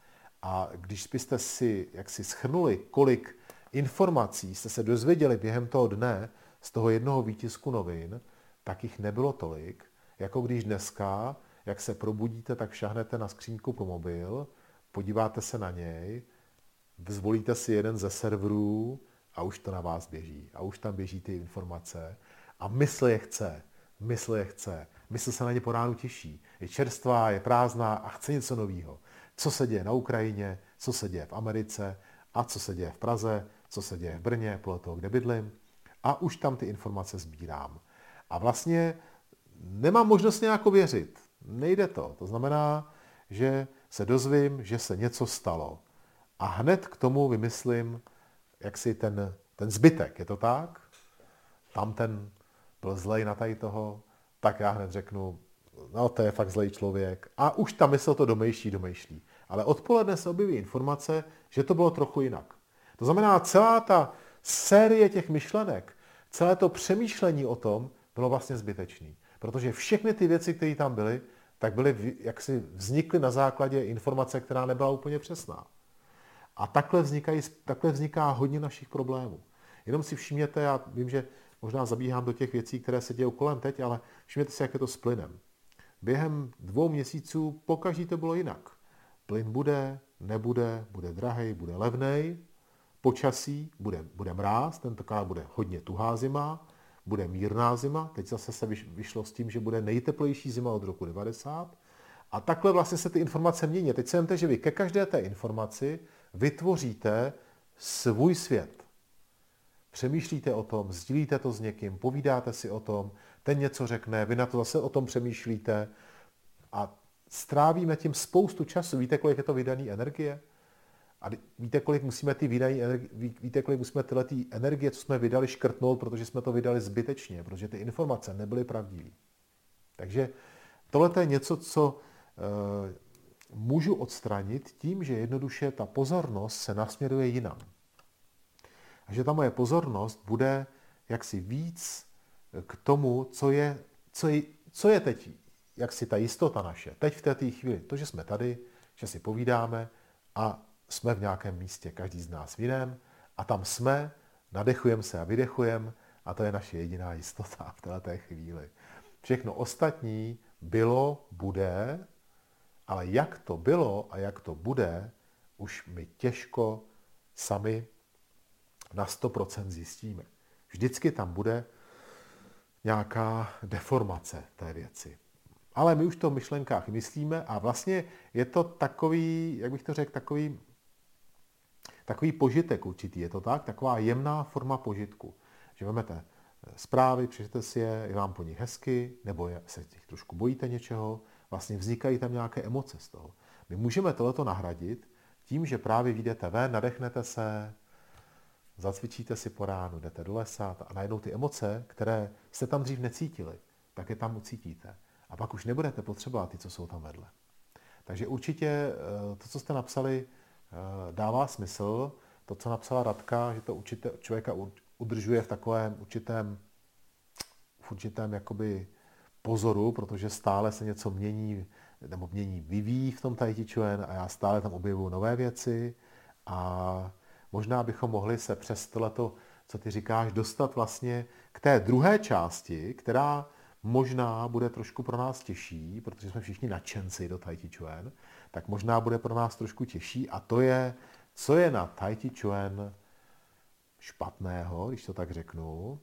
a když byste si jak si schrnuli, kolik informací jste se dozvěděli během toho dne z toho jednoho výtisku novin, tak jich nebylo tolik, jako když dneska, jak se probudíte, tak šahnete na skřínku pro mobil, podíváte se na něj, zvolíte si jeden ze serverů a už to na vás běží. A už tam běží ty informace. A mysl je chce. Mysl je chce. Mysl se na ně po ránu těší. Je čerstvá, je prázdná a chce něco nového. Co se děje na Ukrajině, co se děje v Americe a co se děje v Praze, co se děje v Brně, podle toho, kde bydlím. A už tam ty informace sbírám. A vlastně nemám možnost nějak věřit. Nejde to. To znamená, že se dozvím, že se něco stalo. A hned k tomu vymyslím, jak si ten, ten zbytek. Je to tak? Tam ten byl zlej na tady toho, tak já hned řeknu, no to je fakt zlej člověk. A už ta mysl to domýšlí, domýšlí. Ale odpoledne se objeví informace, že to bylo trochu jinak. To znamená, celá ta série těch myšlenek, celé to přemýšlení o tom bylo vlastně zbytečný. Protože všechny ty věci, které tam byly, tak byly, jak si vznikly na základě informace, která nebyla úplně přesná. A takhle, vznikají, takhle vzniká hodně našich problémů. Jenom si všimněte, já vím, že možná zabíhám do těch věcí, které se dějí kolem teď, ale všimněte si, jak je to s plynem. Během dvou měsíců pokaždé to bylo jinak. Plyn bude, nebude, bude drahý, bude levný, počasí, bude, bude mráz, tentokrát bude hodně tuhá zima, bude mírná zima, teď zase se vyšlo s tím, že bude nejteplejší zima od roku 90. A takhle vlastně se ty informace mění. Teď se vemte, že vy ke každé té informaci vytvoříte svůj svět. Přemýšlíte o tom, sdílíte to s někým, povídáte si o tom, ten něco řekne, vy na to zase o tom přemýšlíte a strávíme tím spoustu času. Víte, kolik je to vydaný energie? A víte, kolik musíme ty vydaný, víte, kolik musíme tyhle ty energie, co jsme vydali, škrtnout, protože jsme to vydali zbytečně, protože ty informace nebyly pravdivé. Takže tohle je něco, co e, můžu odstranit tím, že jednoduše ta pozornost se nasměruje jinam. A že ta moje pozornost bude jaksi víc k tomu, co je, co je, co je teď, jak si ta jistota naše. Teď v té chvíli, to, že jsme tady, že si povídáme a jsme v nějakém místě, každý z nás v jiném, a tam jsme, nadechujeme se a vydechujeme, a to je naše jediná jistota v této chvíli. Všechno ostatní bylo, bude, ale jak to bylo a jak to bude, už my těžko sami na 100% zjistíme. Vždycky tam bude nějaká deformace té věci. Ale my už to v myšlenkách myslíme a vlastně je to takový, jak bych to řekl, takový takový požitek určitý, je to tak? Taková jemná forma požitku. Že vezmete eh, zprávy, přečtete si je, je vám po nich hezky, nebo je, se těch trošku bojíte něčeho, vlastně vznikají tam nějaké emoce z toho. My můžeme tohleto nahradit tím, že právě vyjdete ven, nadechnete se, zacvičíte si po ránu, jdete do lesa a najednou ty emoce, které jste tam dřív necítili, tak je tam ucítíte. A pak už nebudete potřebovat ty, co jsou tam vedle. Takže určitě eh, to, co jste napsali, dává smysl. To, co napsala Radka, že to určitě člověka udržuje v takovém určitém, v určitém jakoby pozoru, protože stále se něco mění, nebo mění, vyvíjí v tom Tai Chi Chuan a já stále tam objevuju nové věci a možná bychom mohli se přes tohleto, co ty říkáš, dostat vlastně k té druhé části, která možná bude trošku pro nás těžší, protože jsme všichni nadšenci do Tai Chuan, tak možná bude pro nás trošku těžší a to je, co je na Tai Chi Chuan špatného, když to tak řeknu.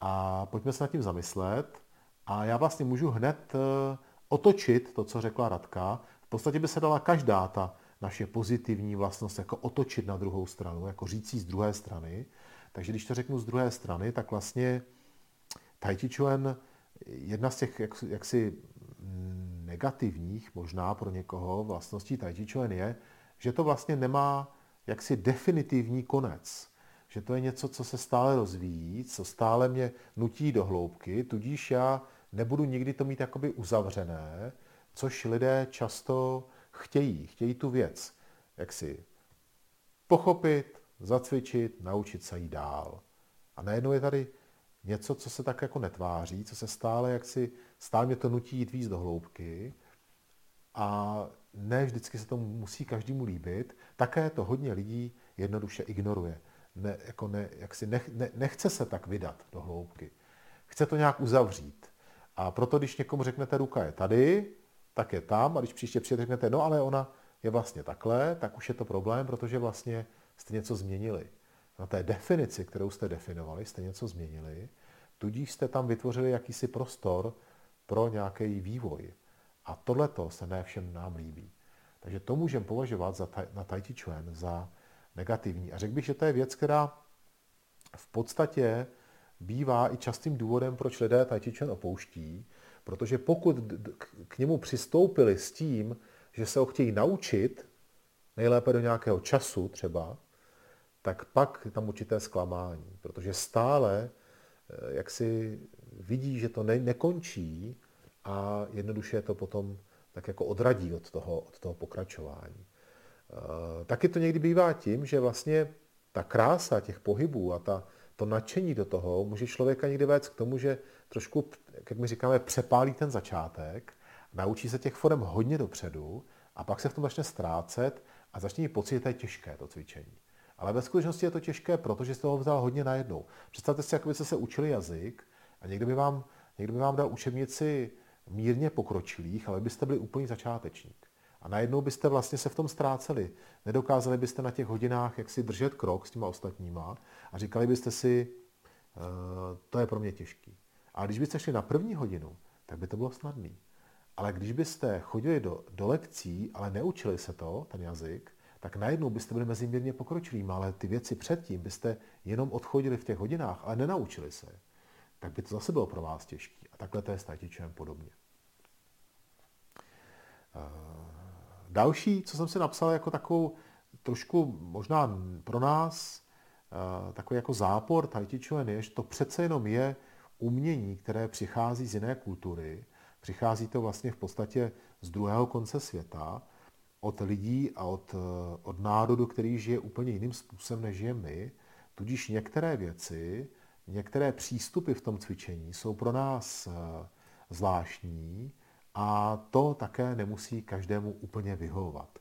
A pojďme se nad tím zamyslet. A já vlastně můžu hned eh, otočit to, co řekla Radka. V podstatě by se dala každá ta naše pozitivní vlastnost jako otočit na druhou stranu, jako říct z druhé strany. Takže když to řeknu z druhé strany, tak vlastně Tai Chi Chuan, jedna z těch jak, jaksi negativních možná pro někoho vlastností Tai Chi je, že to vlastně nemá jaksi definitivní konec. Že to je něco, co se stále rozvíjí, co stále mě nutí do hloubky, tudíž já nebudu nikdy to mít jakoby uzavřené, což lidé často chtějí. Chtějí tu věc, jak si pochopit, zacvičit, naučit se jít dál. A najednou je tady něco, co se tak jako netváří, co se stále jaksi, stále mě to nutí jít víc do hloubky a ne vždycky se to musí každému líbit, také to hodně lidí jednoduše ignoruje. Ne, jako ne, jak si nech, ne, nechce se tak vydat do hloubky. Chce to nějak uzavřít. A proto, když někomu řeknete, ruka je tady, tak je tam, a když příště přijde, řeknete, no ale ona je vlastně takhle, tak už je to problém, protože vlastně jste něco změnili. Na té definici, kterou jste definovali, jste něco změnili, tudíž jste tam vytvořili jakýsi prostor pro nějaký vývoj. A tohleto se ne všem nám líbí. Takže to můžeme považovat za, na Tai Chi Chuan za negativní. A řekl bych, že to je věc, která v podstatě bývá i častým důvodem, proč lidé Tai Chi Chuan opouští, protože pokud k němu přistoupili s tím, že se ho chtějí naučit, nejlépe do nějakého času třeba, tak pak je tam určité zklamání, protože stále eh, jak si vidí, že to ne, nekončí a jednoduše to potom tak jako odradí od toho, od toho pokračování. E, taky to někdy bývá tím, že vlastně ta krása těch pohybů a ta, to nadšení do toho může člověka někdy vést k tomu, že trošku, jak my říkáme, přepálí ten začátek, naučí se těch forem hodně dopředu a pak se v tom začne ztrácet a začne mít pocit, že to je těžké, to cvičení. Ale ve skutečnosti je to těžké, protože jste toho vzal hodně najednou. Představte si, jak byste se učili jazyk a někdo by vám, někdo by vám dal učebnici mírně pokročilých, ale byste byli úplný začátečník. A najednou byste vlastně se v tom ztráceli. Nedokázali byste na těch hodinách jak si držet krok s těma ostatníma a říkali byste si, uh, to je pro mě těžký. A když byste šli na první hodinu, tak by to bylo snadné. Ale když byste chodili do, do lekcí, ale neučili se to, ten jazyk, tak najednou byste byli mezi mírně pokročilými, ale ty věci předtím byste jenom odchodili v těch hodinách, ale nenaučili se. Tak by to zase bylo pro vás těžké. A takhle to je s tatičem podobně. Uh, Další, co jsem si napsal jako takovou trošku možná pro nás eh, takový jako zápor Chuan je, že to přece jenom je umění, které přichází z jiné kultury, přichází to vlastně v podstatě z druhého konce světa, od lidí a od, eh, od národu, který žije úplně jiným způsobem, než žijeme my. Tudíž některé věci, některé přístupy v tom cvičení jsou pro nás eh, zvláštní, a to také nemusí každému úplně vyhovovat.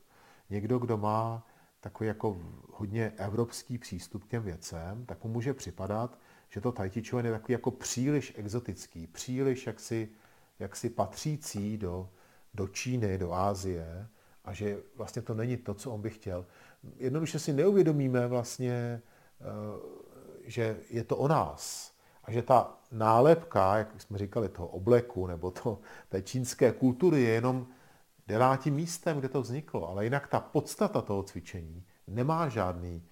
Někdo, kdo má takový jako hodně evropský přístup k těm věcem, tak mu může připadat, že to tai chi je takový jako příliš exotický, příliš jaksi, jaksi patřící do, do Číny, do Ázie a že vlastně to není to, co on by chtěl. Jednoduše si neuvědomíme vlastně, eh, že je to o nás, a že ta nálepka, jak jsme říkali, toho obleku nebo to, té čínské kultury je jenom devátým místem, kde to vzniklo. Ale jinak ta podstata toho cvičení nemá žádný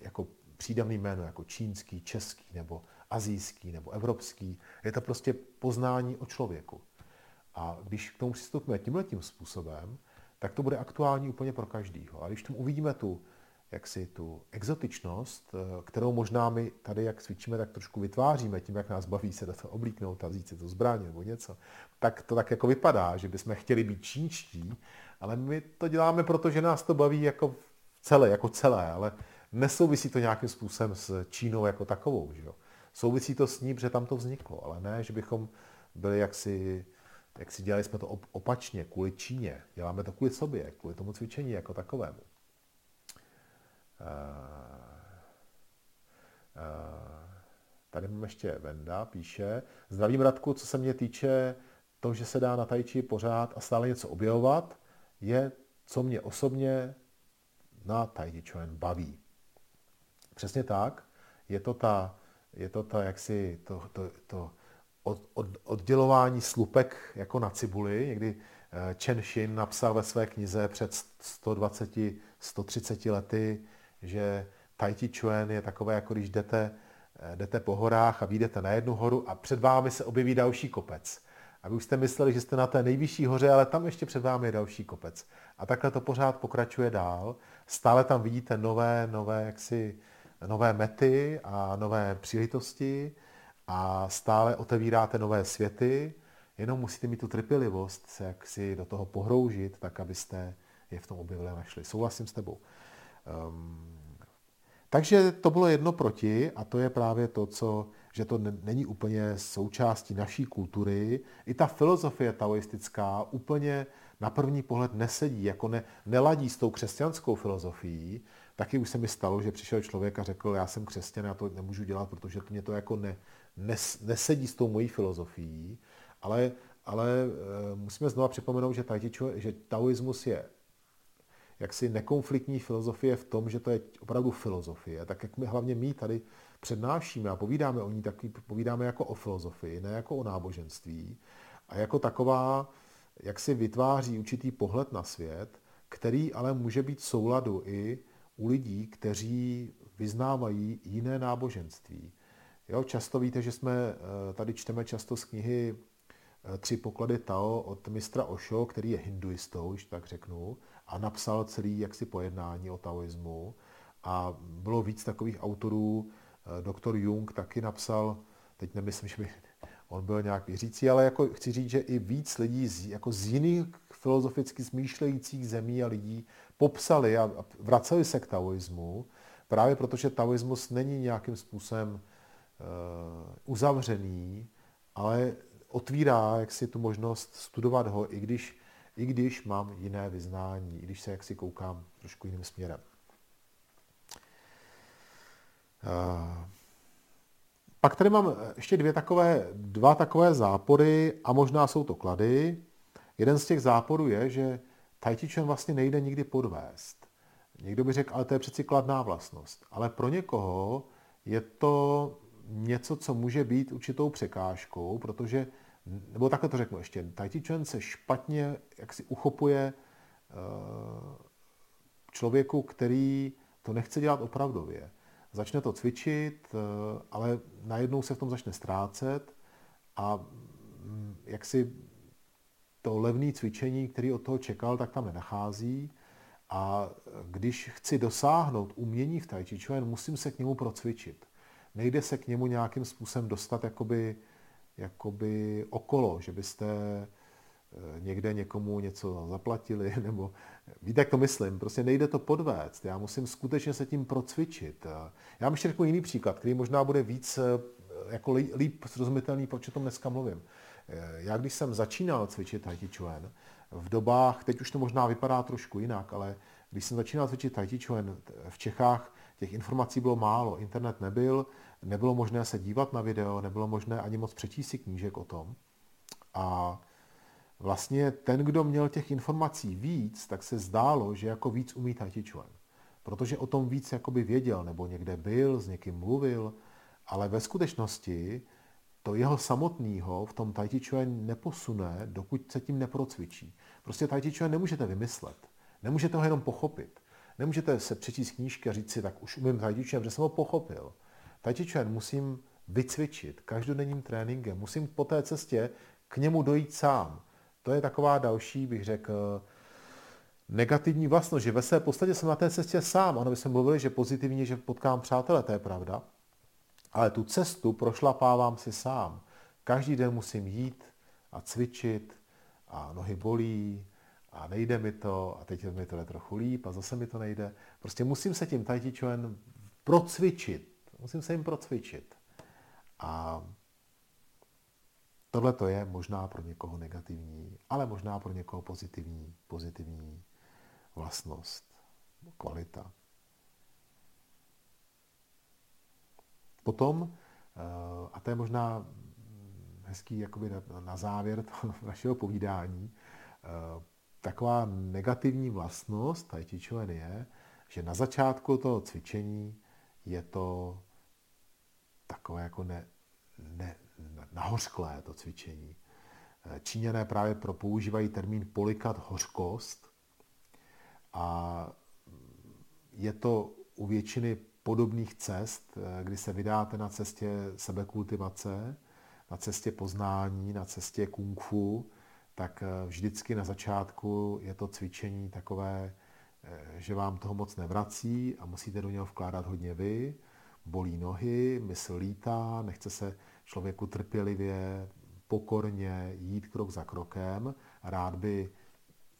jako přídavný jméno jako čínský, český nebo azijský nebo evropský. Je to prostě poznání o člověku. A když k tomu přistupíme tímhle tím způsobem, tak to bude aktuální úplně pro každýho. A když tomu uvidíme tu jaksi tu exotičnost, eh, kterou možná my tady, jak cvičíme, tak trošku vytváříme tím, jak nás baví se do toho oblíknout a vzít si to zbraň nebo něco, tak to tak jako vypadá, že bychom chtěli být čínští, ale my to děláme proto, že nás to baví jako celé, jako celé, ale nesouvisí to nějakým způsobem s Čínou jako takovou. Že jo? Souvisí to s ní, protože tam to vzniklo, ale ne, že bychom byli jaksi, jak si dělali jsme to opačně, kvůli Číně. Děláme to kvůli sobě, kvůli tomu cvičení jako takovému. Uh, uh, tady mám ještě Venda, píše, zdravím Radku, co se mě týče to, že se dá na tajči pořád a stále něco objevovat, je, co mě osobně na Tai baví. Přesně tak. Je to ta, je to ta jaksi, to, to, to od, od, oddělování slupek jako na cibuli. Někdy eh, Chen Xin napsal ve své knize před 120, 130 lety, že Tai Chi Chuan je takové, jako když jdete, eh, jdete po horách a vyjdete na jednu horu a před vámi se objeví další kopec. A vy už jste mysleli, že jste na té nejvyšší hoře, ale tam ještě před vámi je další kopec. A takhle to pořád pokračuje dál. Stále tam vidíte nové, nové, jaksi, nové mety a nové příležitosti a stále otevíráte nové světy, jenom musíte mít tu trpělivost se jaksi do toho pohroužit, tak abyste je v tom objevili a našli. Souhlasím s tebou. Um, takže to bylo jedno proti a to je právě to, co, že to není úplně součástí naší kultury. I ta filozofie taoistická úplně na první pohled nesedí, jako ne, neladí s tou křesťanskou filozofií. Taky už se mi stalo, že přišel člověk a řekl, já jsem křesťan, já to nemůžu dělat, protože to mě to jako ne, nes, nesedí s tou mojí filozofií. Ale, ale e, musíme znova připomenout, že, tajtičo, že taoismus je jaksi nekonfliktní filozofie v tom, že to je opravdu filozofie, tak jak my hlavně my tady přednášíme a povídáme o ní, tak povídáme jako o filozofii, ne jako o náboženství. A jako taková, jak si vytváří určitý pohled na svět, který ale může být souladu i u lidí, kteří vyznávají jiné náboženství. Jo, často víte, že jsme eh, tady čteme často z knihy eh, Tři poklady Tao od mistra Osho, který je hinduistou, když tak řeknu, a napsal celý jaksi pojednání o taoismu. A bylo víc takových autorů, eh, doktor Jung taky napsal, teď nemyslím, že by on byl nějak věřící, ale jako chci říct, že i víc lidí z, jako z jiných filozoficky smýšlejících zemí a lidí popsali a vraceli se k taoismu, právě protože taoismus není nějakým způsobem uh, uzavřený, ale otvírá jaksi tu možnost studovat ho, i když, i když mám jiné vyznání, i když se jaksi koukám trošku jiným směrem. Uh, pak tady mám ještě dvě takové, dva takové zápory a možná jsou to klady. Jeden z těch záporů je, že Chuan vlastně nejde nikdy podvést. Někdo by řekl, ale to je přeci kladná vlastnost. Ale pro někoho je to něco, co může být určitou překážkou, protože, nebo takhle to řeknu ještě, Tai Chi Chuan se špatně jak si uchopuje eh, člověku, který to nechce dělat opravdově. Začne to cvičit, eh, ale najednou se v tom začne ztrácet a mm, jak si to levné cvičení, který od toho čekal, tak tam nenachází. A když chci dosáhnout umění v Tai Chi Chuan, musím se k němu procvičit. Nejde se k němu nějakým způsobem dostat jakoby, jakoby okolo, že byste eh, někde někomu něco zaplatili, nebo víte, jak to myslím, prostě nejde to podvést, já musím skutečně se tím procvičit. Já vám ještě řeknu jiný příklad, který možná bude víc eh, jako líp srozumitelný, proč o tom dneska mluvím. Já když jsem začínal cvičit Tai Chi Chuan, v dobách, teď už to možná vypadá trošku jinak, ale když jsem začínal cvičit Tai Chi Chuan v Čechách, těch informací bylo málo, internet nebyl, nebylo možné se dívat na video, nebylo možné ani moc přečíst si knížek o tom. A vlastně ten, kdo měl těch informací víc, tak se zdálo, že jako víc umí Tai Chi. Protože o tom víc jakoby věděl, nebo někde byl, s někým mluvil, ale ve skutečnosti to jeho samotného v tom Tai Chi Chuan neposune, dokud se tím neprocvičí. Prostě Tai Chi Chuan nemůžete vymyslet. Nemůžete ho jenom pochopit. Nemůžete se přečíst knížky a říct si, tak už umím Tai Chi Chuan, jsem ho pochopil. Tai Chuan musím vycvičit každodenním tréninkem. Musím po té cestě k němu dojít sám. To je taková další, bych řekl, negativní vlastnost, že ve své podstatě jsem na té cestě sám. Ano, by jsme mluvili, že pozitivně, že potkám přátele, to je pravda. Ale tu cestu prošlapávám si sám. Každý den musím jít a cvičit a nohy bolí a nejde mi to a teď mi to jde trochu líp a zase mi to nejde. Prostě musím se tím tai procvičit. Musím se jim procvičit. A Tohle to je možná pro někoho negativní, ale možná pro někoho pozitivní, pozitivní vlastnost, kvalita. Potom, eh, a to je možná hezký jakoby na závěr našeho povídání, eh, taková negativní vlastnost Tai je, že na začátku toho cvičení je to takové jako ne, ne, nahořklé to cvičení. Eh, Číňané právě pro používají termín polikat hořkost a je to u většiny podobných cest, eh, kdy se vydáte na cestě sebekultivace, na cestě poznání, na cestě kung fu, tak eh, vždycky na začátku je to cvičení takové, že vám toho moc nevrací a musíte do něho vkládat hodně vy, bolí nohy, mysl lítá, nechce se člověku trpělivě, pokorně jít krok za krokem. Rád by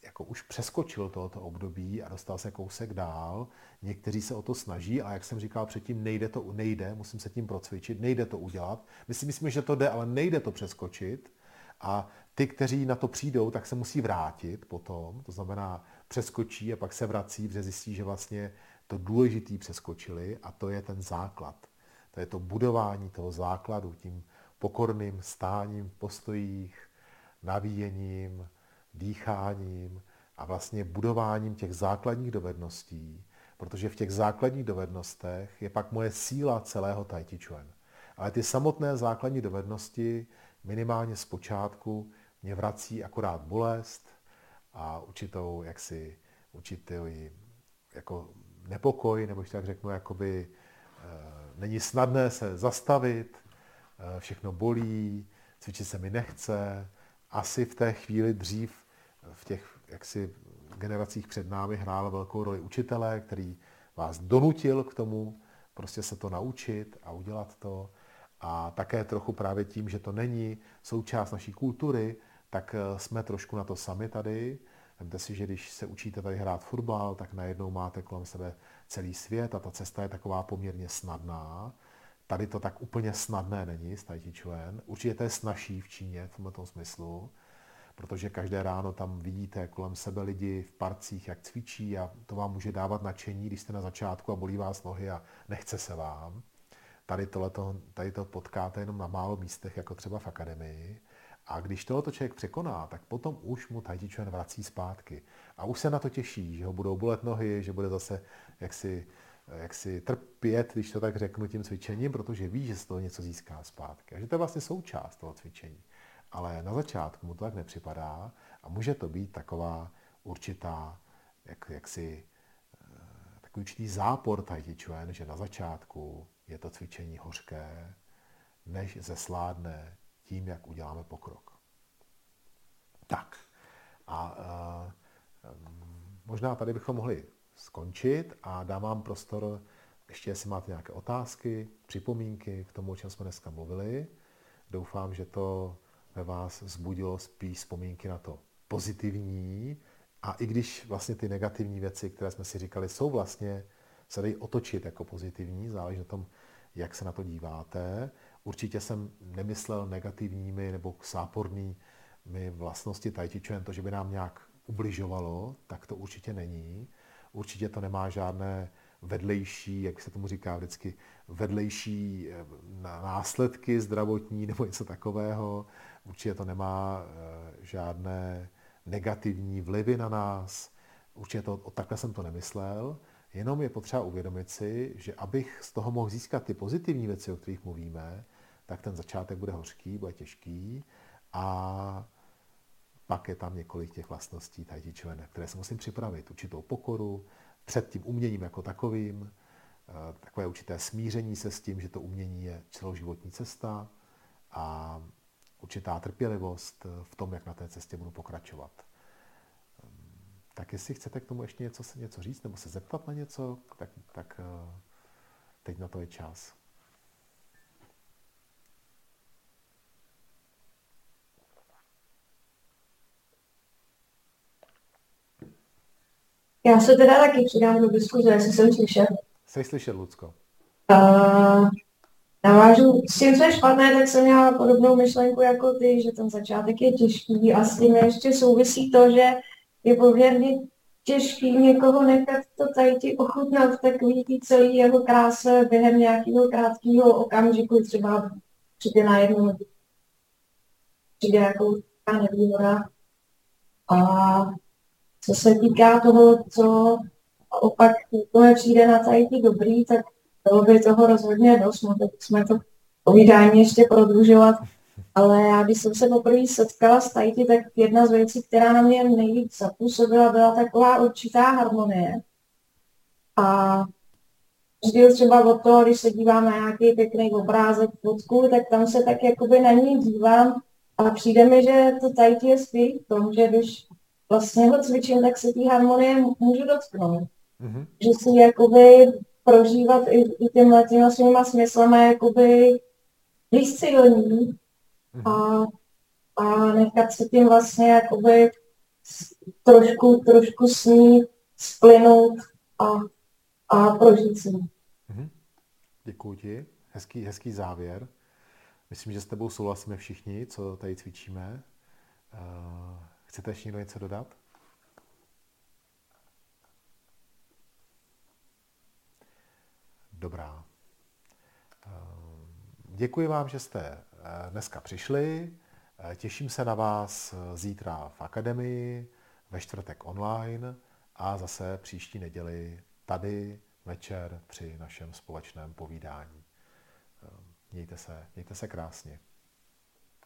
jako už přeskočil tohoto období a dostal se kousek dál. Někteří se o to snaží, a jak jsem říkal předtím, nejde to, nejde, musím se tím procvičit, nejde to udělat. My si myslíme, že to jde, ale nejde to přeskočit. A ty, kteří na to přijdou, tak se musí vrátit potom, to znamená přeskočí a pak se vrací, protože zjistí, že vlastně to důležitý přeskočili a to je ten základ. To je to budování toho základu tím pokorným stáním v postojích, navíjením, dýcháním a vlastně budováním těch základních dovedností, protože v těch základních dovednostech je pak moje síla celého Tai Chi Chuan. Ale ty samotné základní dovednosti minimálně z počátku mě vrací akorát bolest a určitou, jaksi, určitý jako nepokoj, nebo tak řeknu, jakoby e, není snadné se zastavit, e, všechno bolí, cvičit se mi nechce. Asi v té chvíli dřív v těch jaksi generacích před námi hrál velkou roli učitelé, který vás donutil k tomu prostě se to naučit a udělat to. A také trochu právě tím, že to není součást naší kultury, tak eh, jsme trošku na to sami tady. Vemte si, že když se učíte tady hrát fotbal, tak najednou máte kolem sebe celý svět a ta cesta je taková poměrně snadná. Tady to tak úplně snadné není s Tai Chi Chuan. Určitě to je snažší v Číně v tomto smyslu, protože každé ráno tam vidíte kolem sebe lidi v parcích, jak cvičí a to vám může dávat nadšení, když jste na začátku a bolí vás nohy a nechce se vám. Tady, tohleto, tady to potkáte jenom na málo místech, jako třeba v akademii. A když tohoto člověk překoná, tak potom už mu Tai vrací zpátky. A už se na to těší, že ho budou bolet nohy, že bude zase jaksi, jaksi trpět, když to tak řeknu, tím cvičením, protože ví, že z toho něco získá zpátky. A že to je vlastně součást toho cvičení. Ale na začátku mu to tak nepřipadá a může to být taková určitá, jak, jaksi, eh, takový určitý zápor Tai že na začátku je to cvičení hořké, než zesládne tím, jak uděláme pokrok. Tak. A uh, možná tady bychom mohli skončit a dám vám prostor, ještě jestli máte nějaké otázky, připomínky k tomu, o čem jsme dneska mluvili. Doufám, že to ve vás vzbudilo spíš vzpomínky na to pozitivní a i když vlastně ty negativní věci, které jsme si říkali, jsou vlastně, se dají otočit jako pozitivní, záleží na tom, jak se na to díváte. Určitě jsem nemyslel negativními nebo sápornými vlastnosti Chuan, to, že by nám nějak ubližovalo, tak to určitě není. Určitě to nemá žádné vedlejší, jak se tomu říká vždycky, vedlejší eh, následky zdravotní nebo něco takového. Určitě to nemá eh, žádné negativní vlivy na nás. Určitě to, takhle jsem to nemyslel. Jenom je potřeba uvědomit si, že abych z toho mohl získat ty pozitivní věci, o kterých mluvíme, tak ten začátek bude hořký, bude těžký a pak je tam několik těch vlastností Tai Chi které se musím připravit. Určitou pokoru, před tím uměním jako takovým, eh, takové určité smíření se s tím, že to umění je celoživotní cesta a určitá trpělivost v tom, jak na té cestě budu pokračovat. Ehm, tak jestli chcete k tomu ještě něco, něco říct nebo se zeptat na něco, tak, tak eh, teď na to je čas. Já se teda taky přidám do diskuze, jestli jsem slyšel. Jsi slyšet, Lucko? Uh, navážu, s tím, co je špatné, tak jsem měla podobnou myšlenku jako ty, že ten začátek je těžký a s tím ještě souvisí to, že je poměrně těžký někoho nechat to tady ti ochutnat v takový tý celý jeho kráse během nějakého krátkého okamžiku, třeba přijde na jednu přijde jako nevýhoda. A co se týká toho, co opak úplně přijde na tady ty dobrý, tak bylo by toho rozhodně dost, no, tak jsme to povídání ještě prodlužovat, ale já když jsem se poprvé setkala s Tajty, tak jedna z věcí, která na mě nejvíc zapůsobila, byla taková určitá harmonie. A vždy třeba od toho, když se dívám na nějaký pěkný obrázek, fotku, tak tam se tak jakoby na ní dívám a přijde mi, že to Tajty je skvělý v tom, že když vlastně ho cvičím, tak se té harmonie můžu dotknout. Mm-hmm. Že si jakoby prožívat i, i těmhle těma svýma smyslama jakoby blízci do ní a, a nechat se tím vlastně jakoby trošku, trošku s ní splynout a, a prožít si. Mm-hmm. Děkuji ti. Hezký, hezký závěr. Myslím, že s tebou souhlasíme všichni, co tady cvičíme. Uh, chcete ještě někdo něco dodat? Dobrá. Ehm, děkuji vám, že jste eh, dneska přišli. Eh, těším se na vás eh, zítra v akademii, ve čtvrtek online a zase příští neděli tady večer při našem společném povídání. Ehm, mějte se, mějte se krásně.